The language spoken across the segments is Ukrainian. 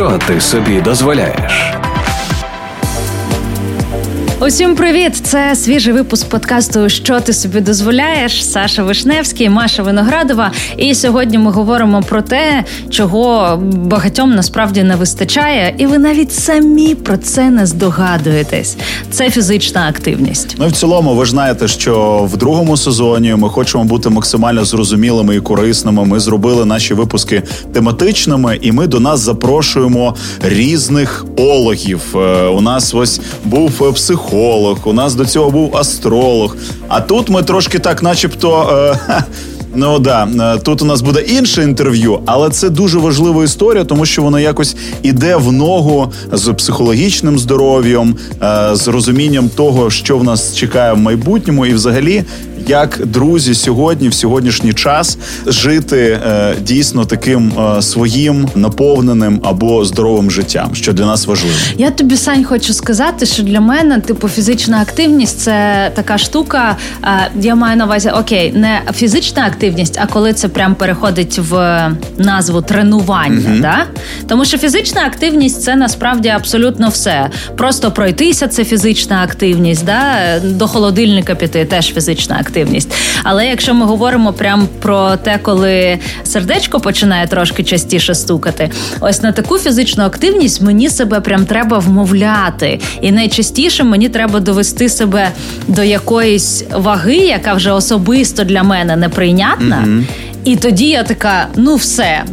Що ти собі дозволяєш? Усім привіт! Це свіжий випуск подкасту Що ти собі дозволяєш? Саша Вишневський, Маша Виноградова. І сьогодні ми говоримо про те, чого багатьом насправді не вистачає, і ви навіть самі про це не здогадуєтесь. Це фізична активність. Ну і в цілому, ви ж знаєте, що в другому сезоні ми хочемо бути максимально зрозумілими і корисними. Ми зробили наші випуски тематичними, і ми до нас запрошуємо різних ологів. Е, у нас ось був психолог психолог, у нас до цього був астролог. А тут ми трошки так, начебто. Е, Ну да, е, тут у нас буде інше інтерв'ю, але це дуже важлива історія, тому що воно якось іде в ногу з психологічним здоров'ям, е, з розумінням того, що в нас чекає в майбутньому, і взагалі як друзі сьогодні, в сьогоднішній час, жити е, дійсно таким е, своїм наповненим або здоровим життям, що для нас важливо. Я тобі Сань хочу сказати, що для мене типу фізична активність це така штука. Е, я маю на увазі окей, не фізична активність, а коли це прям переходить в назву тренування. mm Да? Тому що фізична активність це насправді абсолютно все. Просто пройтися це фізична активність. Да? До холодильника піти теж фізична активність активність. Але якщо ми говоримо прямо про те, коли сердечко починає трошки частіше стукати, ось на таку фізичну активність мені себе прям треба вмовляти. І найчастіше мені треба довести себе до якоїсь ваги, яка вже особисто для мене неприйнятна. Mm-hmm. І тоді я така: ну все,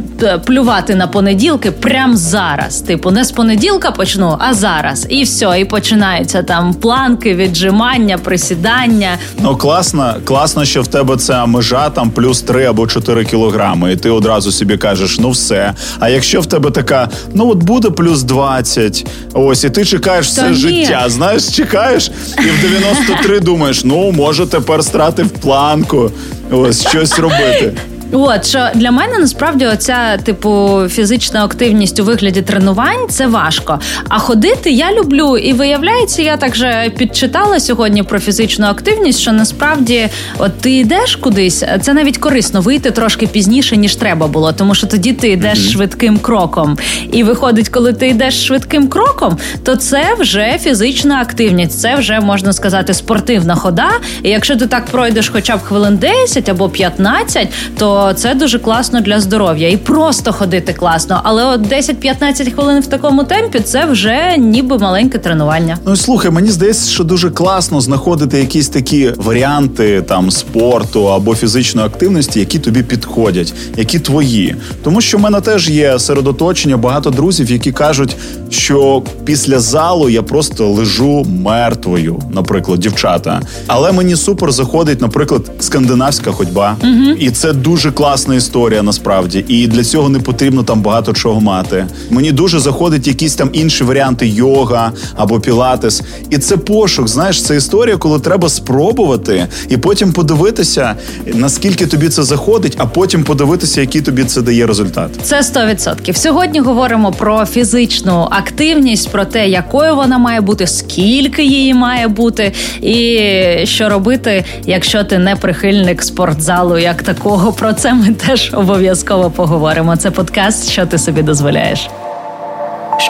плювати на понеділки прямо зараз. Типу, не з понеділка почну, а зараз. І все, і починаються там планки, віджимання, присідання. Ну класно, класно, що в тебе ця межа там плюс 3 або 4 кілограми, і ти одразу собі кажеш, ну все. А якщо в тебе така, ну от буде плюс 20, ось і ти чекаєш все життя. Знаєш, чекаєш, і в 93 думаєш, ну може тепер страти в планку, ось щось робити. От що для мене насправді оця типу фізична активність у вигляді тренувань це важко. А ходити я люблю, і виявляється, я так же підчитала сьогодні про фізичну активність, що насправді, от ти йдеш кудись, це навіть корисно вийти трошки пізніше ніж треба було, тому що тоді ти йдеш mm-hmm. швидким кроком. І виходить, коли ти йдеш швидким кроком, то це вже фізична активність, це вже можна сказати спортивна хода. І якщо ти так пройдеш, хоча б хвилин 10 або 15, то це дуже класно для здоров'я і просто ходити класно. Але от 10-15 хвилин в такому темпі це вже ніби маленьке тренування. Ну слухай, мені здається, що дуже класно знаходити якісь такі варіанти там спорту або фізичної активності, які тобі підходять, які твої. Тому що в мене теж є серед оточення багато друзів, які кажуть, що після залу я просто лежу мертвою, наприклад, дівчата. Але мені супер заходить, наприклад, скандинавська ходьба, угу. і це дуже дуже класна історія насправді, і для цього не потрібно там багато чого мати. Мені дуже заходить якісь там інші варіанти йога або пілатес. І це пошук. Знаєш, це історія, коли треба спробувати і потім подивитися, наскільки тобі це заходить, а потім подивитися, який тобі це дає результат. Це 100%. Сьогодні говоримо про фізичну активність, про те, якою вона має бути, скільки її має бути, і що робити, якщо ти не прихильник спортзалу, як такого. Про це ми теж обов'язково поговоримо. Це подкаст, що ти собі дозволяєш.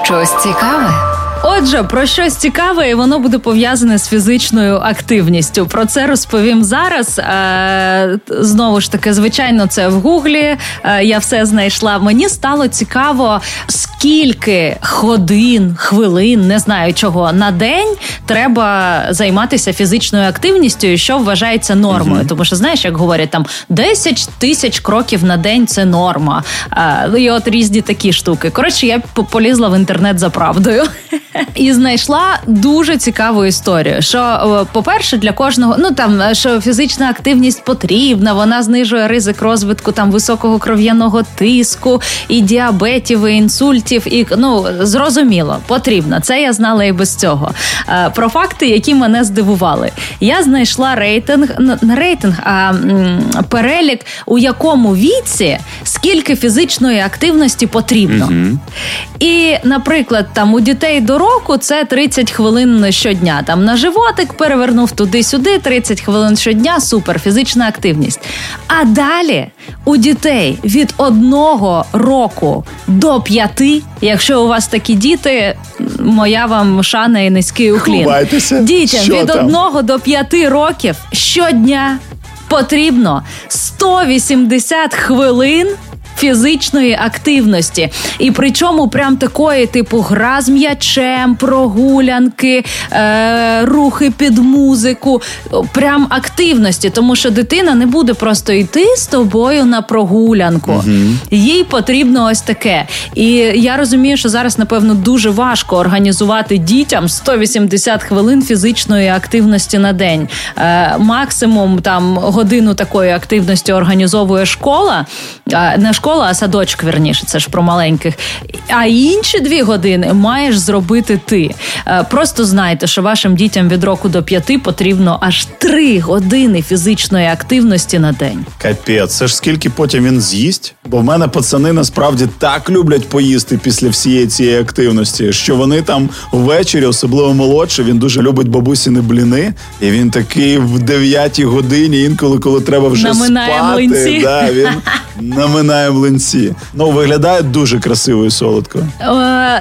Щось цікаве. Отже, про щось цікаве, і воно буде пов'язане з фізичною активністю. Про це розповім зараз. Е, знову ж таки, звичайно, це в гуглі. Е, я все знайшла. Мені стало цікаво, скільки годин, хвилин, не знаю чого на день треба займатися фізичною активністю, що вважається нормою. Тому що знаєш, як говорять, там 10 тисяч кроків на день це норма. Е, і от різні такі штуки. Коротше, я полізла в інтернет за правдою. І знайшла дуже цікаву історію. Що, по-перше, для кожного ну там що фізична активність потрібна, вона знижує ризик розвитку там високого кров'яного тиску, і діабетів, і інсультів. І ну зрозуміло, потрібно. Це я знала і без цього. Е, про факти, які мене здивували. Я знайшла рейтинг не рейтинг, а перелік, у якому віці скільки фізичної активності потрібно. mm І, наприклад, там у дітей до року це 30 хвилин щодня. Там на животик перевернув туди-сюди, 30 хвилин щодня, супер, фізична активність. А далі у дітей від одного року до п'яти. Якщо у вас такі діти, моя вам шана і низький уклін. Ховайтеся. Дітям Що від там? одного до п'яти років щодня потрібно 180 хвилин. Фізичної активності, і причому прям такої, типу, гра з м'ячем, прогулянки, е, рухи під музику, прям активності, тому що дитина не буде просто йти з тобою на прогулянку. Їй потрібно ось таке. І я розумію, що зараз, напевно, дуже важко організувати дітям 180 хвилин фізичної активності на день. Е, максимум там годину такої активності організовує школа, е, не школа, а садочок, верніше, це ж про маленьких. А інші дві години маєш зробити ти. Е, Просто знайте, що вашим дітям від року до п'яти потрібно аж три години фізичної активності на день. Капець, це ж скільки потім він з'їсть? Бо в мене пацани насправді так люблять поїсти після всієї цієї активності, що вони там ввечері, особливо молодший, він дуже любить бабусіни бліни, і він такий в 9 годині, інколи, коли треба вже Наминає спати, млинці. Да, він наминає млинці. Ну виглядає дуже красиво і солодко. Е,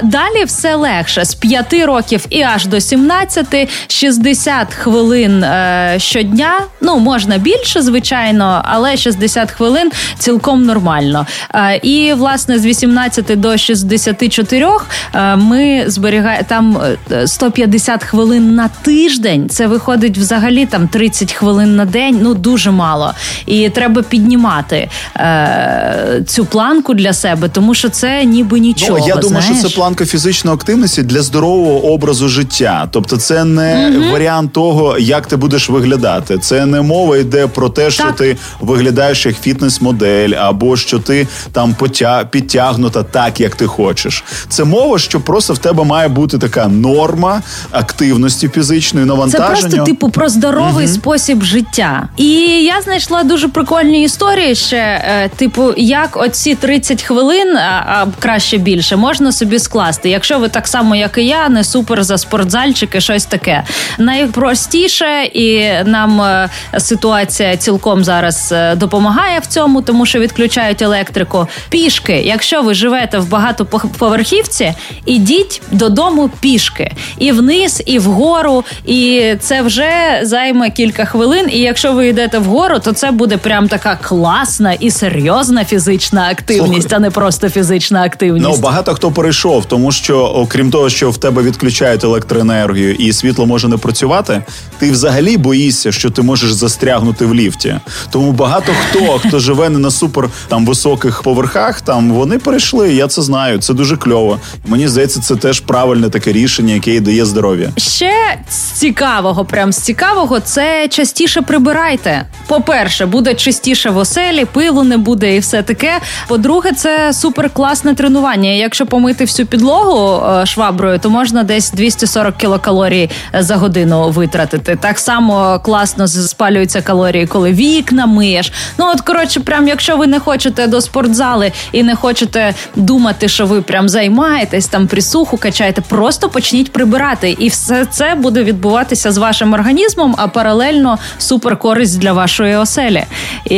Далі все легше з 5 років і аж до 17, 60 хвилин е, щодня. Ну можна більше, звичайно, але 60 хвилин цілком нормально. Е, І власне з 18 до 64 е, ми зберігаємо там е, 150 хвилин на тиждень. Це виходить взагалі там 30 хвилин на день. Ну дуже мало. І треба піднімати е, цю планку для себе, тому що це ніби нічого. Ну, я думаю, знаєш? що це планка фізичної активності для здорового образу життя. Тобто, це не варіант того, як ти будеш виглядати. Це не мова йде про те, що Так. ти виглядаєш як фітнес-модель, або що ти там потя... підтягнута так, як ти хочеш. Це мова, що просто в тебе має бути така норма активності фізичної Це просто типу про здоровий спосіб життя. І я знайшла дуже прикольні історії ще, е, типу, як оці 30 хвилин, а, краще більше, можна собі скласти. Якщо ви так само, як і я, не супер за спортзальчики, щось таке. Найпростіше, і нам е, ситуація цілком зараз е, допомагає в цьому, тому що відключають електрику. Пішки, якщо ви живете в багатоповерхівці, ідіть додому пішки. І вниз, і вгору. І це вже займе кілька хвилин. І якщо ви йдете вгору, то це буде прям така класна і серйозна фізична активність, Слухай. а не просто фізична активність. Ну багато хто перейшов, тому що окрім того, що в тебе відключають електроенергію і світло може не працювати, ти взагалі боїшся, що ти можеш застрягнути в ліфті. Тому багато хто, хто живе не на супер там високих поверхах, там вони перейшли. Я це знаю. Це дуже кльово. Мені здається, це теж правильне таке рішення, яке і дає здоров'я. Ще з цікавого, прям з цікавого, це частіше прибирайте. По-перше, буде чистіше в оселі, пилу не буде і все таке. По-друге, це супер класне тренування. Якщо помити всю підлогу е, шваброю, то можна десь 240 кілокалорій е, за годину витратити. Так само класно спалюються калорії, коли вікна миєш. Ну от коротше, прям якщо ви не хочете до спортзали і не хочете думати, що ви прям займаєтесь там присуху качаєте, просто почніть прибирати, і все це буде відбуватися з вашим організмом, а паралельно супер користь для вашої оселі. І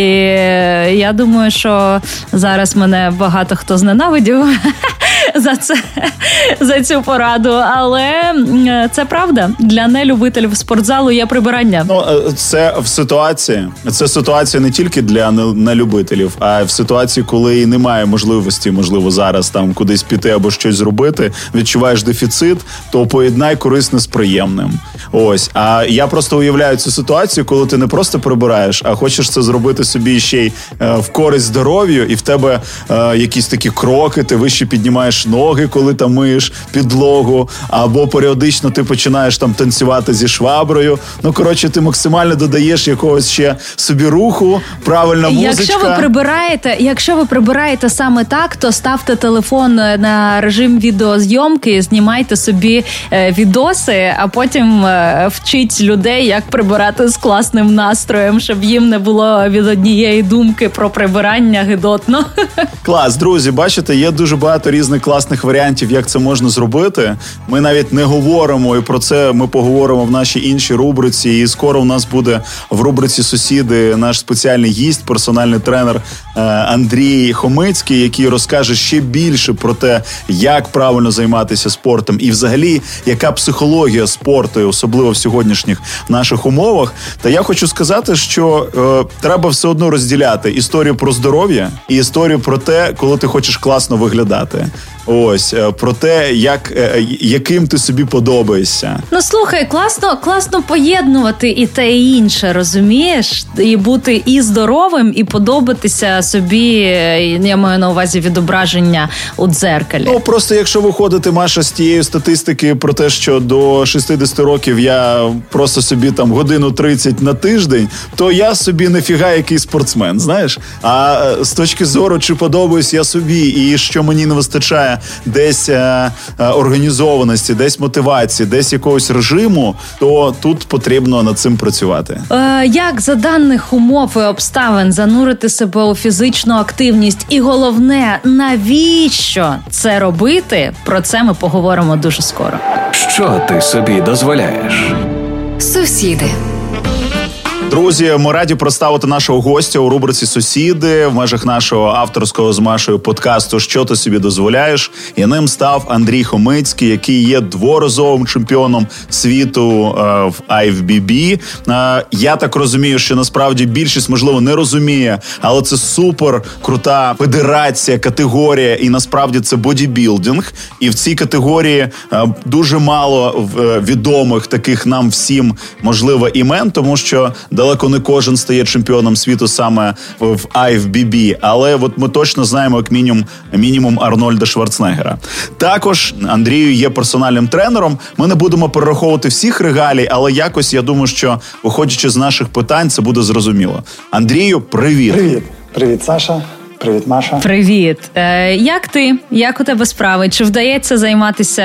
я думаю, що зараз мене багато хто зненавидів. За це за цю пораду, але це правда для нелюбителів спортзалу є прибирання. Ну е, це в ситуації. Це ситуація не тільки для не- нелюбителів, а в ситуації, коли немає можливості, можливо, зараз там кудись піти або щось зробити. Відчуваєш дефіцит, то поєднай корисне з приємним. Ось. А я просто уявляю цю ситуацію, коли ти не просто прибираєш, а хочеш це зробити собі ще й е, в користь здоров'ю, і в тебе е, якісь такі кроки, ти вище піднімаєш ноги, коли там миєш підлогу, або періодично ти починаєш там танцювати зі шваброю. Ну коротше, ти максимально додаєш якогось ще собі руху, правильна музичка. Якщо ви прибираєте, якщо ви прибираєте саме так, то ставте телефон е, на режим відеозйомки, знімайте собі е, відоси, а потім е, вчіть людей, як прибирати з класним настроєм, щоб їм не було від однієї думки про прибирання гидотно. Клас, друзі, бачите, є дуже багато різних класних варіантів, як це можна зробити. Ми навіть не говоримо, і про це ми поговоримо в нашій іншій рубриці. І скоро у нас буде в рубриці Сусіди наш спеціальний гість, персональний тренер е, Андрій Хомицький, який розкаже ще більше про те, як правильно займатися спортом, і взагалі яка психологія спорту, особливо в сьогоднішніх наших умовах. Та я хочу сказати, що е, треба все одно розділяти історію про здоров'я і історію про те, коли ти хочеш класно виглядати. Ось е, про те, як е, яким ти собі подобаєшся. Ну слухай, класно, класно поєднувати і те, і інше, розумієш, і бути і здоровим, і подобатися собі. Я маю на увазі відображення у дзеркалі. Ну просто якщо виходити, Маша, з тієї статистики про те, що до 60 років я просто собі там годину 30 на тиждень, то я собі нефіга який спортсмен. Знаєш, а е, з точки зору, чи подобаюсь я собі, і що мені не вистачає десь е, е, організованості, десь мотивації, десь якогось режиму, то тут потрібно над цим працювати. Е, Як за даних умов і обставин занурити себе у фізичну активність, і головне, навіщо це робити? Про це ми поговоримо дуже скоро. Що ти собі дозволяєш? Сусіди. Друзі, ми раді представити нашого гостя у рубриці Сусіди в межах нашого авторського з Машою подкасту Що ти собі дозволяєш? І ним став Андрій Хомицький, який є дворазовим чемпіоном світу е, в IFBB. Е, я так розумію, що насправді більшість можливо не розуміє, але це супер крута федерація, категорія, і насправді це бодібілдинг. І в цій категорії е, дуже мало е, відомих таких нам всім можливо імен, тому що далеко не кожен стає чемпіоном світу саме в IFBB, але от ми точно знаємо як мінімум мінімум Арнольда Шварценеггера. Також Андрію є персональним тренером. Ми не будемо перераховувати всіх регалій, але якось я думаю, що виходячи з наших питань, це буде зрозуміло. Андрію, привіт, привіт, привіт, Саша. Привіт, Маша. Привіт. Е, Як ти? Як у тебе справи? Чи вдається займатися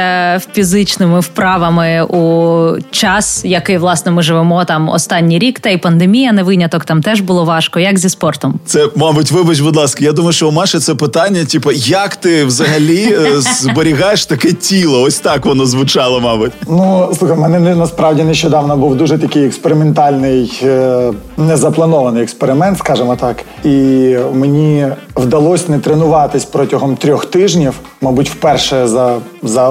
фізичними вправами у час, який власне ми живемо там останній рік, та й пандемія не виняток там теж було важко. Як зі спортом? Це, мабуть, вибач, будь ласка. Я думаю, що у Маші це питання: типу, як ти взагалі е, зберігаєш таке тіло? Ось так воно звучало, мабуть. Ну слухай, мене насправді нещодавно був дуже такий експериментальний, е, незапланований експеримент, скажімо так, і мені вдалося не тренуватись протягом трьох тижнів, мабуть, вперше за за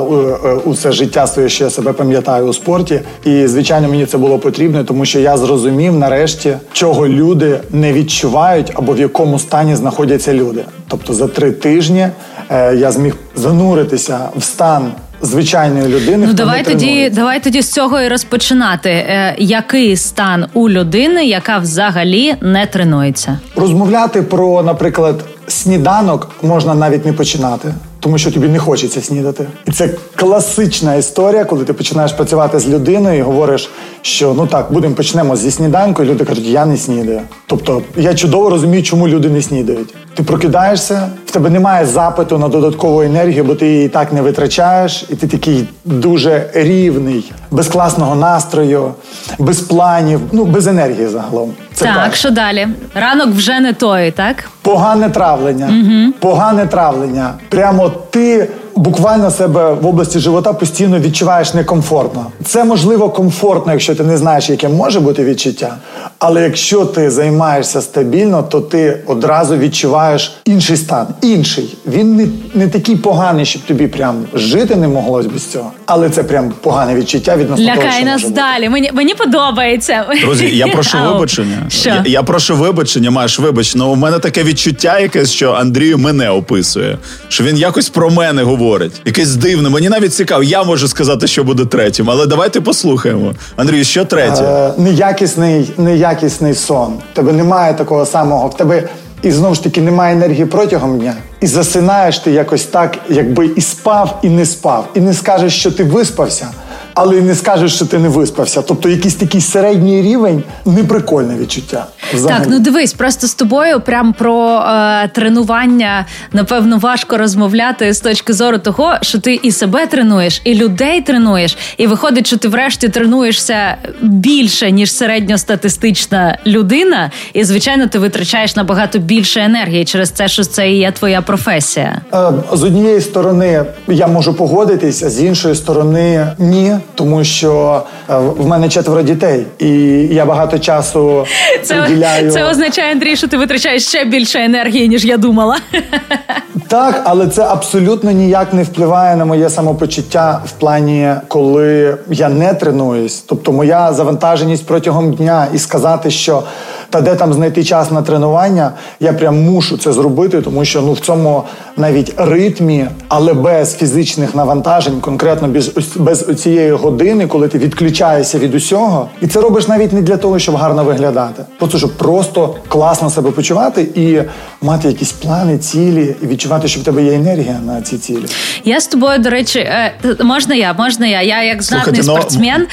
усе життя своє, що я себе пам'ятаю у спорті. І звичайно, мені це було потрібно, тому що я зрозумів нарешті, чого люди не відчувають або в якому стані знаходяться люди. Тобто за три тижні е, я зміг зануритися в стан звичайної людини. Ну давай тоді, давай тоді з цього і розпочинати. Е, Який стан у людини, яка взагалі не тренується? Розмовляти про, наприклад, сніданок можна навіть не починати тому що тобі не хочеться снідати. І це класична історія, коли ти починаєш працювати з людиною і говориш, що ну так, будемо почнемо зі сніданку, і люди кажуть, я не снідаю. Тобто я чудово розумію, чому люди не снідають. Ти прокидаєшся, в тебе немає запиту на додаткову енергію, бо ти її і так не витрачаєш, і ти такий дуже рівний, без класного настрою, без планів, ну без енергії загалом. Це так, перше. що далі? Ранок вже не той, так? Погане травлення. Угу. Погане травлення. Прямо ти буквально себе в області живота постійно відчуваєш некомфортно. Це можливо комфортно, якщо ти не знаєш, яке може бути відчуття. Але якщо ти займаєшся стабільно, то ти одразу відчуваєш інший стан. Інший. Він не не такий поганий, щоб тобі прям жити не моглось без цього. Але це прям погане відчуття відносно Лякай того, що нас може далі. Бути. Мені мені подобається. Друзі, я прошу вибачення. Що? Я, я прошу вибачення, Маш, вибач. Ну у мене таке відчуття, якесь, що Андрію мене описує. Що він якось про мене говорить. Якесь дивне. Мені навіть цікаво. Я можу сказати, що буде третім, але давайте послухаємо. Андрію, що третє? Е, неякісний, неякісний сон. Тебе немає такого самого. В тебе і знову ж таки немає енергії протягом дня. І засинаєш ти якось так, якби і спав, і не спав. І не скажеш, що ти виспався. Але не скажеш, що ти не виспався. Тобто, якийсь такий середній рівень неприкольне відчуття. Взагалі. Так, ну дивись, просто з тобою прям про е, тренування напевно важко розмовляти з точки зору того, що ти і себе тренуєш, і людей тренуєш, і виходить, що ти врешті тренуєшся більше ніж середньостатистична людина, і звичайно, ти витрачаєш набагато більше енергії через це, що це і є твоя професія. Е, З однієї сторони я можу погодитись, а з іншої сторони ні, тому що е, в мене четверо дітей, і я багато часу Це, приділяю. це означає, Андрій, що ти витрачаєш ще більше енергії, ніж я думала. Так, але це абсолютно ніяк не впливає на моє самопочуття в плані, коли я не тренуюсь. Тобто моя завантаженість протягом дня і сказати, що та де там знайти час на тренування, я прям мушу це зробити, тому що ну в цьому навіть ритмі, але без фізичних навантажень, конкретно без без цієї години, коли ти відключаєшся від усього, і це робиш навіть не для того, щоб гарно виглядати, просто щоб просто класно себе почувати і мати якісь плани, цілі, і відчувати, що в тебе є енергія на ці цілі. Я з тобою, до речі, е, можна я, можна я. Я як знатний Слухайте, ну, спортсмен.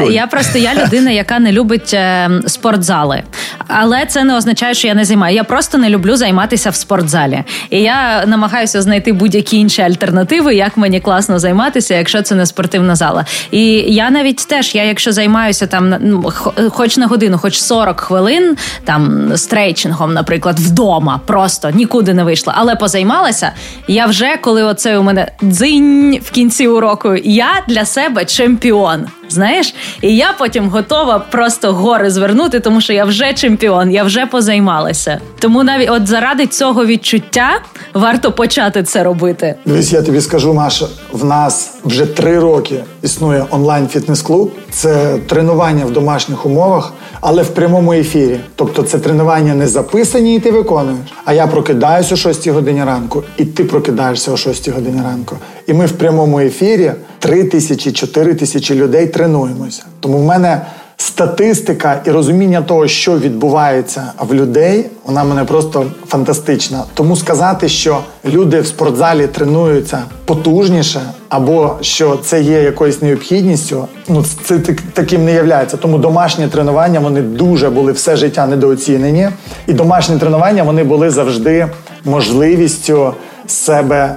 ну, е. Я просто я людина, яка не любить е, спортзали. Але це не означає, що я не займаю. Я просто не люблю займатися в спортзалі. І я намагаюся знайти будь-які інші альтернативи, як мені класно займатися, якщо це не спортивна зала. І я навіть теж, я якщо займаюся там ну, хоч на годину, хоч 40 хвилин, там стрейчингом, наприклад, вдома, просто нікуди не вийшла, але позаймалася. Я вже коли оце у мене дзинь в кінці уроку, я для себе чемпіон. Знаєш, і я потім готова просто гори звернути, тому що я вже чемпіон, я вже позаймалася. Тому навіть от заради цього відчуття варто почати це робити. Дивись, я тобі скажу, Маша, в нас вже три роки існує онлайн фітнес-клуб. Це тренування в домашніх умовах, але в прямому ефірі. Тобто це тренування не записані, і ти виконуєш. А я прокидаюсь о 6 годині ранку, і ти прокидаєшся о 6 годині ранку. І ми в прямому ефірі 3 тисячі, 4 тисячі людей тренуємося. Тому в мене статистика і розуміння того, що відбувається в людей, вона мене просто фантастична. Тому сказати, що люди в спортзалі тренуються потужніше, або що це є якоюсь необхідністю, ну це так- таким не являється. Тому домашні тренування вони дуже були все життя недооцінені, і домашні тренування вони були завжди можливістю себе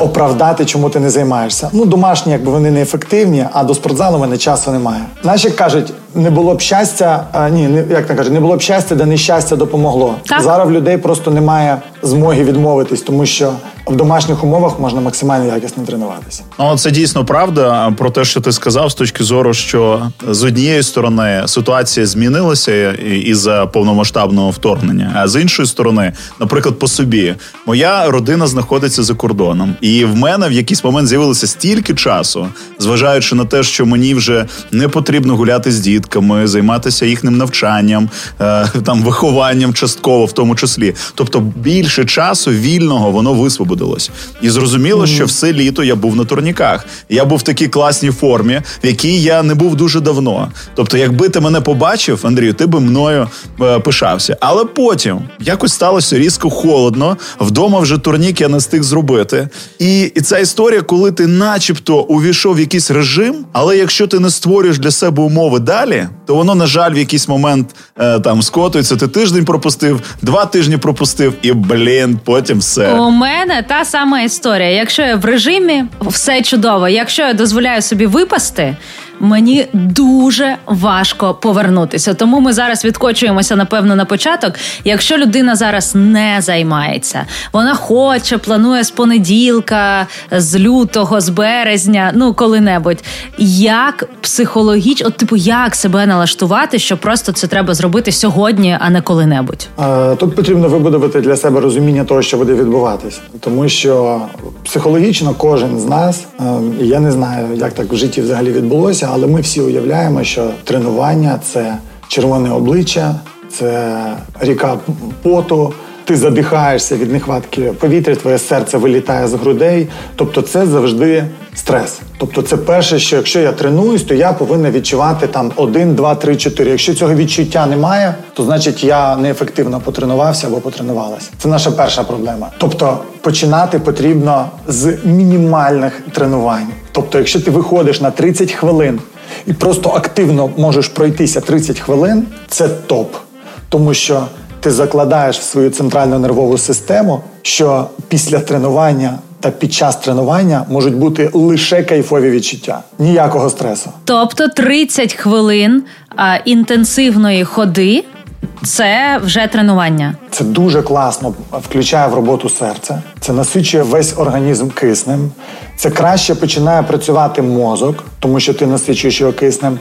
оправдати, чому ти не займаєшся. Ну, домашні, якби вони не ефективні, а до спортзалу в мене часу немає. Як кажуть, не було б щастя, а, ні, не як там кажуть, не було б щастя, де нещастя допомогло. Так. Зараз в людей просто немає змоги відмовитись, тому що в домашніх умовах можна максимально якісно тренуватися. Ну, це дійсно правда про те, що ти сказав, з точки зору, що з однієї сторони ситуація змінилася із за повномасштабного вторгнення, а з іншої сторони, наприклад, по собі, моя родина знаходиться за кордоном, і в мене в якийсь момент з'явилося стільки часу, зважаючи на те, що мені вже не потрібно гуляти з дітками, займатися їхнім навчанням, е, там вихованням частково, в тому числі. Тобто більше часу вільного воно висвободилось. І зрозуміло, що все літо я був на турніках. Я був в такій класній формі, в якій я не був дуже давно. Тобто, якби ти мене побачив, Андрію, ти би мною е, пишався. Але потім якось сталося різко холодно. Вдома вже турнік я не встиг зробити. І, і ця історія, коли ти, начебто, увійшов в якийсь режим, але якщо ти не створюєш для себе умови далі, то воно, на жаль, в якийсь момент е, там скотується. Ти тиждень пропустив, два тижні пропустив, і блін, потім все. У мене та сама історія. Якщо я в режимі, все чудово. Якщо я дозволяю собі випасти. Мені дуже важко повернутися. Тому ми зараз відкочуємося, напевно, на початок. Якщо людина зараз не займається, вона хоче, планує з понеділка, з лютого, з березня, ну коли-небудь. Як психологічно, типу, як себе налаштувати, що просто це треба зробити сьогодні, а не коли-небудь. Е, Тут потрібно вибудувати для себе розуміння того, що буде відбуватись, тому що психологічно кожен з нас, е, і я не знаю, як так в житті взагалі відбулося, але ми всі уявляємо, що тренування це червоне обличчя, це ріка поту. Ти задихаєшся від нехватки повітря, твоє серце вилітає з грудей. Тобто, це завжди Стрес. Тобто, це перше, що якщо я тренуюсь, то я повинен відчувати там 1, 2, 3, 4. Якщо цього відчуття немає, то значить я неефективно потренувався або потренувалася. Це наша перша проблема. Тобто починати потрібно з мінімальних тренувань. Тобто, якщо ти виходиш на 30 хвилин і просто активно можеш пройтися 30 хвилин, це топ. Тому що ти закладаєш в свою центральну нервову систему, що після тренування та під час тренування можуть бути лише кайфові відчуття, ніякого стресу. Тобто 30 хвилин а, інтенсивної ходи це вже тренування. Це дуже класно включає в роботу серце. Це насичує весь організм киснем. Це краще починає працювати мозок, тому що ти насичуєш його киснем.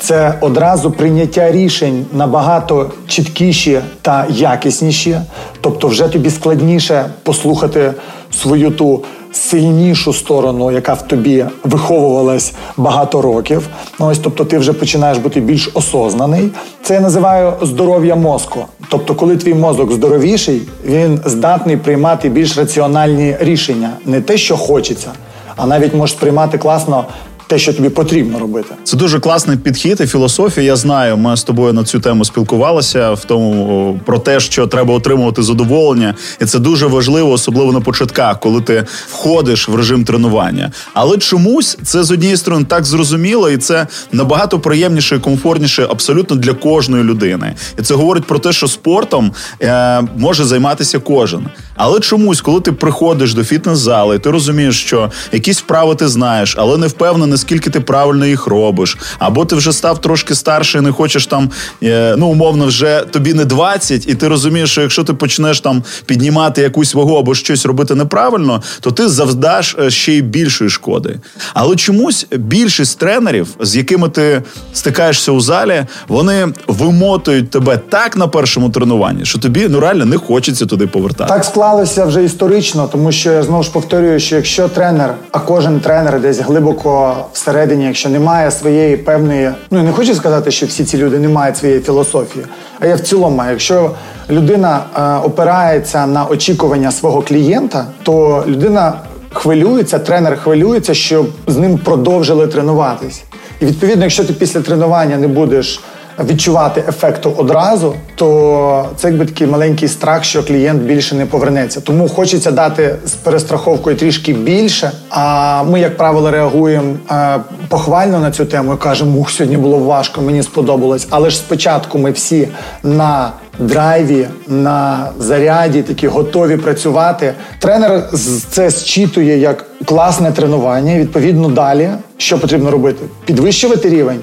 Це одразу прийняття рішень набагато чіткіші та якісніші. Тобто, вже тобі складніше послухати свою ту сильнішу сторону, яка в тобі виховувалась багато років. Ну, ось, тобто, ти вже починаєш бути більш осознаний. Це я називаю здоров'я мозку. Тобто, коли твій мозок здоровіший, він здатний приймати більш раціональні рішення, не те, що хочеться, а навіть можеш приймати класно те, що тобі потрібно робити. Це дуже класний підхід і філософія. Я знаю, ми з тобою на цю тему спілкувалися в тому про те, що треба отримувати задоволення, і це дуже важливо, особливо на початках, коли ти входиш в режим тренування. Але чомусь це з однієї сторони так зрозуміло, і це набагато приємніше і комфортніше абсолютно для кожної людини. І це говорить про те, що спортом е, може займатися кожен. Але чомусь, коли ти приходиш до фітнес-зали, ти розумієш, що якісь вправи ти знаєш, але не впевнений, наскільки ти правильно їх робиш, або ти вже став трошки старше, і не хочеш там, е, ну умовно, вже тобі не 20, і ти розумієш, що якщо ти почнеш там піднімати якусь вагу або щось робити неправильно, то ти завдаш е, ще й більшої шкоди. Але чомусь більшість тренерів, з якими ти стикаєшся у залі, вони вимотують тебе так на першому тренуванні, що тобі ну реально не хочеться туди повертати. Так склалося вже історично, тому що я знову ж повторюю, що якщо тренер, а кожен тренер десь глибоко всередині, якщо немає своєї певної, ну я не хочу сказати, що всі ці люди не мають своєї філософії, а я в цілому, якщо людина е, опирається на очікування свого клієнта, то людина хвилюється, тренер хвилюється, щоб з ним продовжили тренуватись. І відповідно, якщо ти після тренування не будеш відчувати ефекту одразу, то це якби такий маленький страх, що клієнт більше не повернеться. Тому хочеться дати з перестраховкою трішки більше. А ми, як правило, реагуємо е, похвально на цю тему і кажемо, ух, сьогодні було важко, мені сподобалось. Але ж спочатку ми всі на драйві, на заряді, такі готові працювати. Тренер це зчитує як класне тренування. Відповідно, далі що потрібно робити? Підвищувати рівень.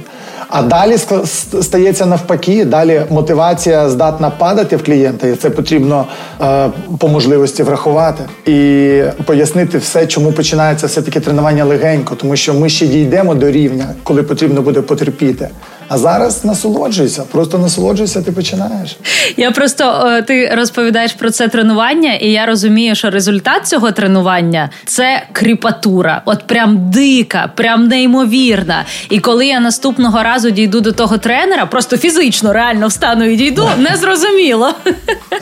А далі стається навпаки, далі мотивація здатна падати в клієнта, і це потрібно е, по можливості врахувати і пояснити все, чому починається все таки тренування легенько, тому що ми ще дійдемо до рівня, коли потрібно буде потерпіти. А зараз насолоджуйся, просто насолоджуйся, ти починаєш. Я просто е, ти розповідаєш про це тренування, і я розумію, що результат цього тренування це кріпатура, от прям дика, прям неймовірна. І коли я наступного разу дійду до того тренера, просто фізично реально встану і дійду, незрозуміло.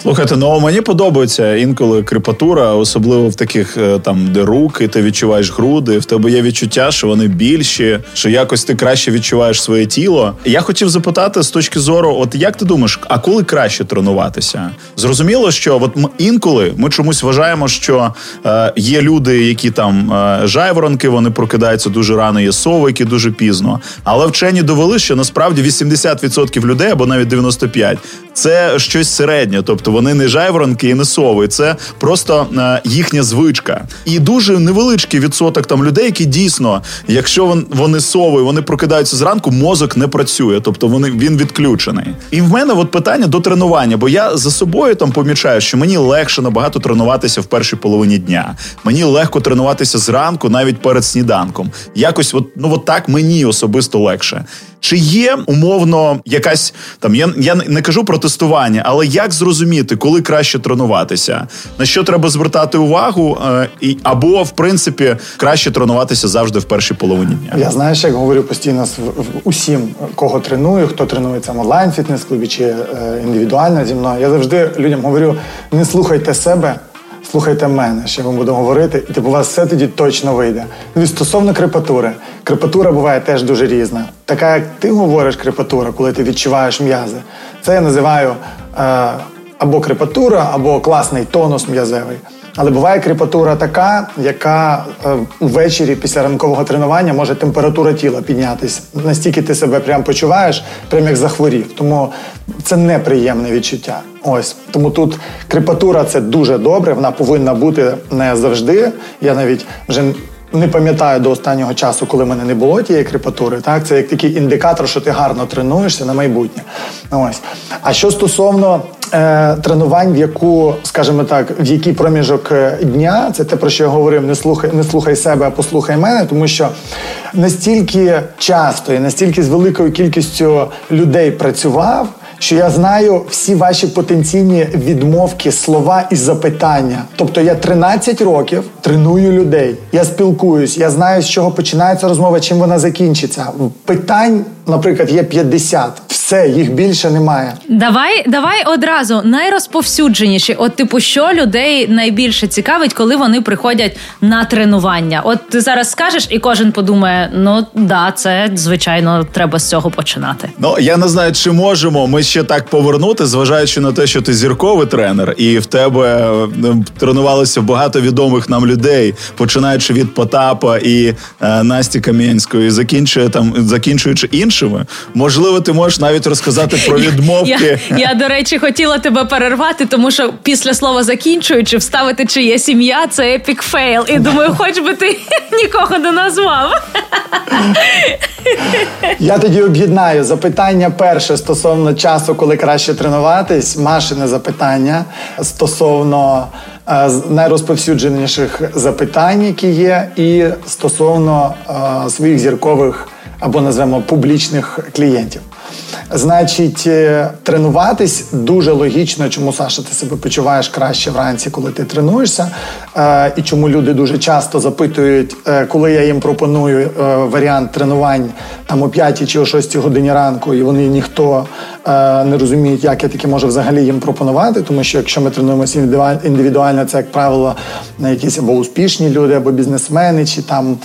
Слухайте, ну мені подобається інколи кріпатура, особливо в таких е, там, де руки, ти відчуваєш груди. В тебе є відчуття, що вони більші, що якось ти краще відчуваєш своє тіло. Я хотів запитати з точки зору, от як ти думаєш, а коли краще тренуватися? Зрозуміло, що от інколи ми чомусь вважаємо, що е, є люди, які там е, жайворонки, вони прокидаються дуже рано, є сови, які дуже пізно. Але вчені довели, що насправді 80% людей або навіть 95% це щось середнє, тобто вони не жайворонки і не сови. Це просто е, їхня звичка. І дуже невеличкий відсоток там людей, які дійсно, якщо вони сови, вони прокидаються зранку, мозок не працює, тобто вони він відключений. І в мене от питання до тренування, бо я за собою там помічаю, що мені легше набагато тренуватися в першій половині дня. Мені легко тренуватися зранку, навіть перед сніданком. Якось, от ну от так мені особисто легше. Чи є умовно якась там, я я не кажу про тестування, але як зрозуміти, коли краще тренуватися? На що треба звертати увагу, е, і або в принципі краще тренуватися завжди в першій половині дня? Я знаєш, як говорю постійно з усім, кого треную, хто тренується в онлайн фітнес клубі чи е, індивідуально зі мною. Я завжди людям говорю: не слухайте себе слухайте мене, що я вам буду говорити, і типу, у вас все тоді точно вийде. Ну і стосовно крепатури, крепатура буває теж дуже різна. Така, як ти говориш, крепатура, коли ти відчуваєш м'язи, це я називаю е, або крепатура, або класний тонус м'язевий. Але буває кріпатура така, яка е, ввечері після ранкового тренування може температура тіла піднятись. Настільки ти себе прям почуваєш, прям як захворів. Тому це неприємне відчуття. Ось тому тут кріпатура це дуже добре. Вона повинна бути не завжди. Я навіть вже не пам'ятаю до останнього часу, коли в мене не було тієї кріпатури. Так, це як такий індикатор, що ти гарно тренуєшся на майбутнє. Ось. А що стосовно е, тренувань, в яку, скажімо так, в який проміжок е, дня, це те, про що я говорив, не слухай, не слухай себе, а послухай мене, тому що настільки часто і настільки з великою кількістю людей працював що я знаю всі ваші потенційні відмовки, слова і запитання. Тобто я 13 років треную людей, я спілкуюсь, я знаю, з чого починається розмова, чим вона закінчиться. Питань, наприклад, є 50. Все, їх більше немає. Давай, давай одразу найрозповсюдженіші. От, типу, що людей найбільше цікавить, коли вони приходять на тренування. От ти зараз скажеш, і кожен подумає: ну да, це звичайно треба з цього починати. Ну я не знаю, чи можемо ми ще так повернути, зважаючи на те, що ти зірковий тренер, і в тебе е, тренувалося багато відомих нам людей, починаючи від Потапа і е, Насті Кам'янської, закінчує там, закінчуючи іншими. Можливо, ти можеш навіть розказати про відмовки. Я, я до речі, хотіла тебе перервати, тому що після слова закінчуючи, вставити чиєсь ім'я, це epic fail. І думаю, хоч би ти нікого не назвав. Я тоді об'єднаю запитання перше стосовно часу, коли краще тренуватись. Машине запитання стосовно е, найрозповсюдженіших запитань, які є, і стосовно е, своїх зіркових або назвемо публічних клієнтів. Значить, е, тренуватись дуже логічно, чому Саша ти себе почуваєш краще вранці, коли ти тренуєшся, е, і чому люди дуже часто запитують, е, коли я їм пропоную варіант тренувань там о 5 чи о 6 годині ранку, і вони ніхто не розуміють, як я таки можу взагалі їм пропонувати, тому що якщо ми тренуємося індивідуально, це як правило на якісь або успішні люди, або бізнесмени, чи там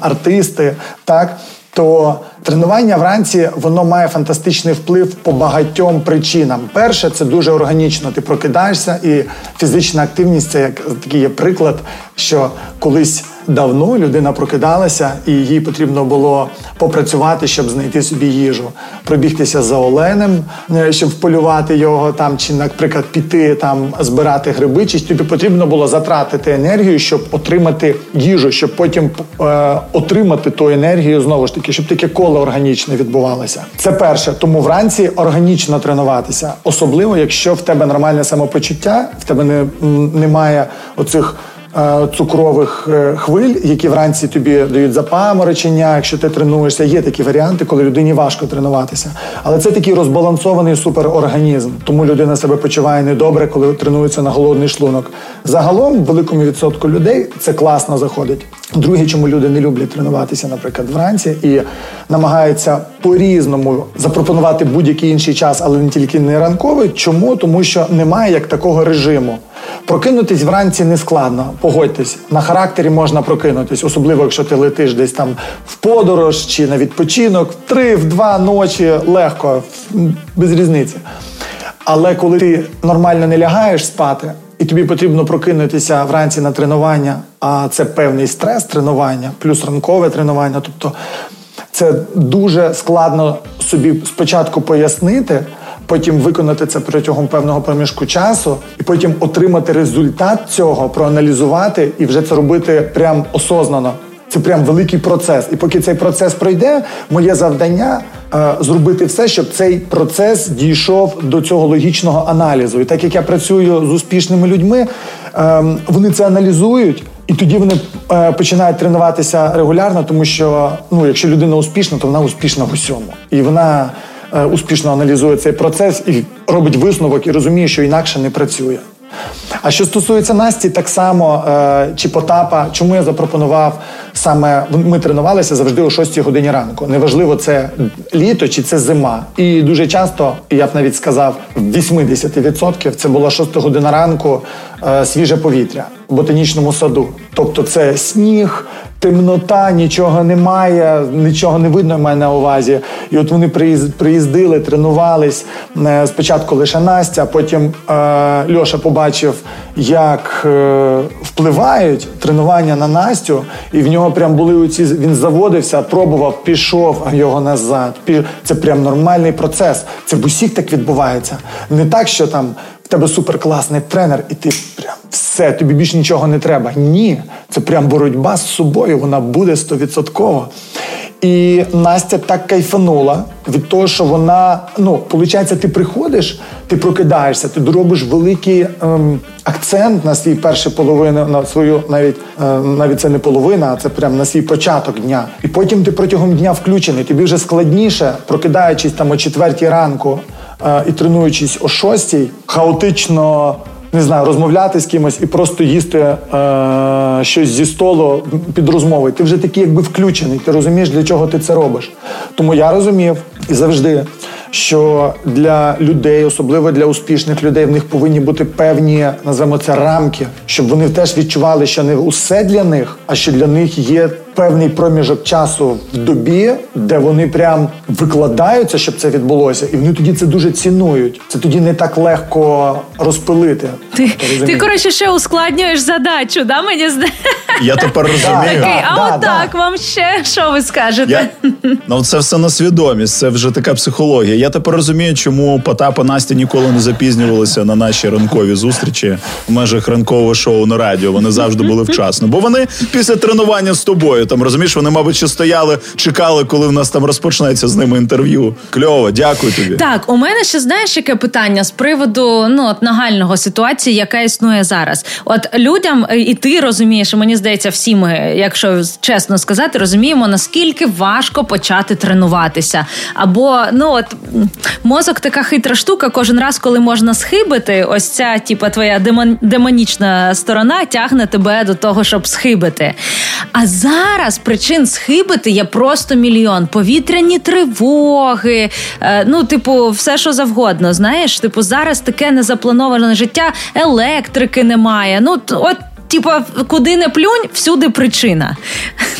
артисти, так? То тренування вранці воно має фантастичний вплив по багатьом причинам. Перше, це дуже органічно. Ти прокидаєшся, і фізична активність це як такий є приклад, що колись давно людина прокидалася, і їй потрібно було попрацювати, щоб знайти собі їжу, пробігтися за оленем, е, щоб вполювати його там, чи, наприклад, піти там збирати гриби, чи тобі потрібно було затратити енергію, щоб отримати їжу, щоб потім е, отримати ту енергію знову ж таки, щоб таке коло органічне відбувалося. Це перше, тому вранці органічно тренуватися, особливо якщо в тебе нормальне самопочуття, в тебе не, немає оцих. Е, цукрових е, хвиль, які вранці тобі дають запаморочення, якщо ти тренуєшся. Є такі варіанти, коли людині важко тренуватися. Але це такий розбалансований суперорганізм. Тому людина себе почуває недобре, коли тренується на голодний шлунок. Загалом, великому відсотку людей це класно заходить. Друге, чому люди не люблять тренуватися, наприклад, вранці і намагаються по-різному запропонувати будь-який інший час, але не тільки не ранковий. Чому? Тому що немає як такого режиму. Прокинутись вранці не складно. Погодьтесь, на характері можна прокинутись, особливо якщо ти летиш десь там в подорож чи на відпочинок, в три, в два ночі легко, без різниці. Але коли ти нормально не лягаєш спати, і тобі потрібно прокинутися вранці на тренування, а це певний стрес тренування, плюс ранкове тренування. Тобто це дуже складно собі спочатку пояснити потім виконати це протягом певного проміжку часу, і потім отримати результат цього, проаналізувати і вже це робити прям осознано. Це прям великий процес. І поки цей процес пройде, моє завдання е, зробити все, щоб цей процес дійшов до цього логічного аналізу. І так як я працюю з успішними людьми, е, вони це аналізують. І тоді вони е, починають тренуватися регулярно, тому що ну, якщо людина успішна, то вона успішна в усьому. І вона успішно аналізує цей процес і робить висновок і розуміє, що інакше не працює. А що стосується Насті, так само е, чи Потапа, чому я запропонував саме ми тренувалися завжди о 6 годині ранку. Неважливо, це літо чи це зима. І дуже часто, я б навіть сказав, в 80% це була 6 година ранку е, свіже повітря в ботанічному саду. Тобто це сніг, темнота, нічого немає, нічого не видно мене на увазі. І от вони приїздили, тренувались е, спочатку лише Настя, потім е, Льоша побачив, як е, впливають тренування на Настю, і в нього прям були оці, він заводився, пробував, пішов його назад. Це прям нормальний процес. Це в усіх так відбувається. Не так, що там в тебе суперкласний тренер, і ти прям все, тобі більше нічого не треба. Ні, це прям боротьба з собою, вона буде стовідсотково. І Настя так кайфанула від того, що вона, ну, виходить, ти приходиш, ти прокидаєшся, ти робиш великий ем, акцент на свій перший половину, на свою навіть е, навіть це не половина, а це прям на свій початок дня. І потім ти протягом дня включений. Тобі вже складніше, прокидаючись там о четвертій ранку і тренуючись о шостій, хаотично не знаю, розмовляти з кимось і просто їсти е, щось зі столу під розмовою. Ти вже такий, якби включений. Ти розумієш, для чого ти це робиш. Тому я розумів і завжди, що для людей, особливо для успішних людей, в них повинні бути певні, називаємо це рамки, щоб вони теж відчували, що не усе для них, а що для них є певний проміжок часу в добі, де вони прям викладаються, щоб це відбулося, і вони тоді це дуже цінують. Це тоді не так легко розпилити. Ти ти коротше ще ускладнюєш задачу, да? Мені здається? Я тепер розумію. Такий, а да, отак да. вам ще що ви скажете? Я... Ну це все на свідомість, це вже така психологія. Я тепер розумію, чому Потап і Настя ніколи не запізнювалися на наші ранкові зустрічі в межах ранкового шоу на радіо. Вони завжди були вчасно, бо вони після тренування з тобою там розумієш, вони, мабуть, ще стояли, чекали, коли в нас там розпочнеться з ними інтерв'ю. Кльово, дякую тобі. Так, у мене ще знаєш яке питання з приводу ну от нагального ситуації, яка існує зараз. От людям е, і ти розумієш, і мені здається, всі ми, якщо чесно сказати, розуміємо наскільки важко почати тренуватися. Або ну от мозок така хитра штука, кожен раз, коли можна схибити, ось ця типа твоя демон, демонічна сторона тягне тебе до того, щоб схибити. А зараз зараз причин схибити є просто мільйон. Повітряні тривоги, е, ну, типу, все що завгодно. Знаєш, типу, зараз таке незаплановане життя, електрики немає. Ну, от типа, куди не плюнь, всюди причина.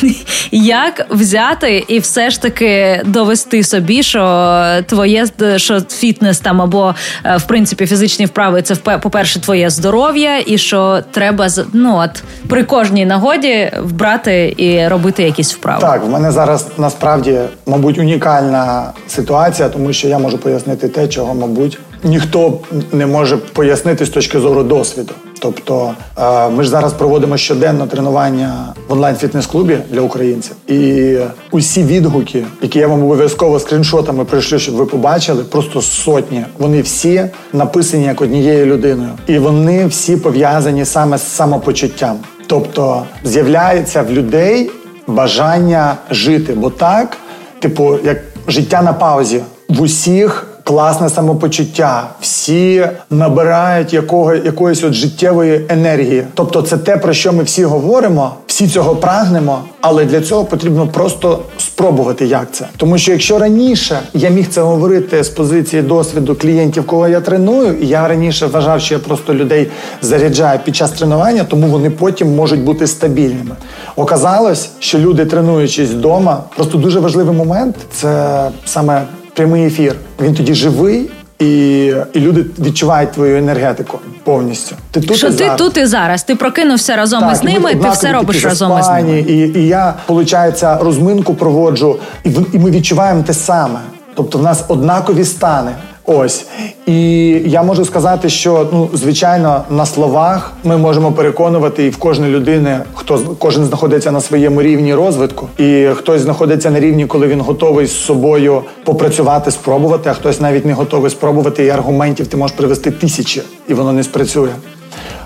Як взяти і все ж таки довести собі, що твоє що фітнес там або е, в принципі фізичні вправи це по-перше, твоє здоров'я, і що треба ну от при кожній нагоді вбрати і робити якісь вправи. Так, в мене зараз насправді, мабуть, унікальна ситуація, тому що я можу пояснити те, чого, мабуть, ніхто не може пояснити з точки зору досвіду. Тобто е, ми ж зараз проводимо щоденно тренування в онлайн фітнес-клубі для українців, і усі відгуки, які я вам обов'язково скріншотами прийшли, щоб ви побачили, просто сотні. Вони всі написані як однією людиною, і вони всі пов'язані саме з самопочуттям. Тобто з'являється в людей бажання жити, бо так, типу, як життя на паузі в усіх класне самопочуття, всі набирають якого якоїсь от життєвої енергії. Тобто, це те, про що ми всі говоримо, всі цього прагнемо, але для цього потрібно просто спробувати, як це. Тому що якщо раніше я міг це говорити з позиції досвіду клієнтів, кого я треную, і я раніше вважав, що я просто людей заряджаю під час тренування, тому вони потім можуть бути стабільними. Оказалось, що люди тренуючись вдома, просто дуже важливий момент це саме прямий ефір. Він тоді живий. І і люди відчувають твою енергетику повністю. Ти тут що і ти зараз. тут і зараз. Ти прокинувся разом так, із ними, і ти все робиш разом із ними. І і я, виходить, розминку проводжу, і і ми відчуваємо те саме. Тобто в нас однакові стани. Ось і я можу сказати, що ну звичайно на словах ми можемо переконувати і в кожної людини, хто кожен знаходиться на своєму рівні розвитку, і хтось знаходиться на рівні, коли він готовий з собою попрацювати, спробувати, а хтось навіть не готовий спробувати. І аргументів ти можеш привести тисячі, і воно не спрацює.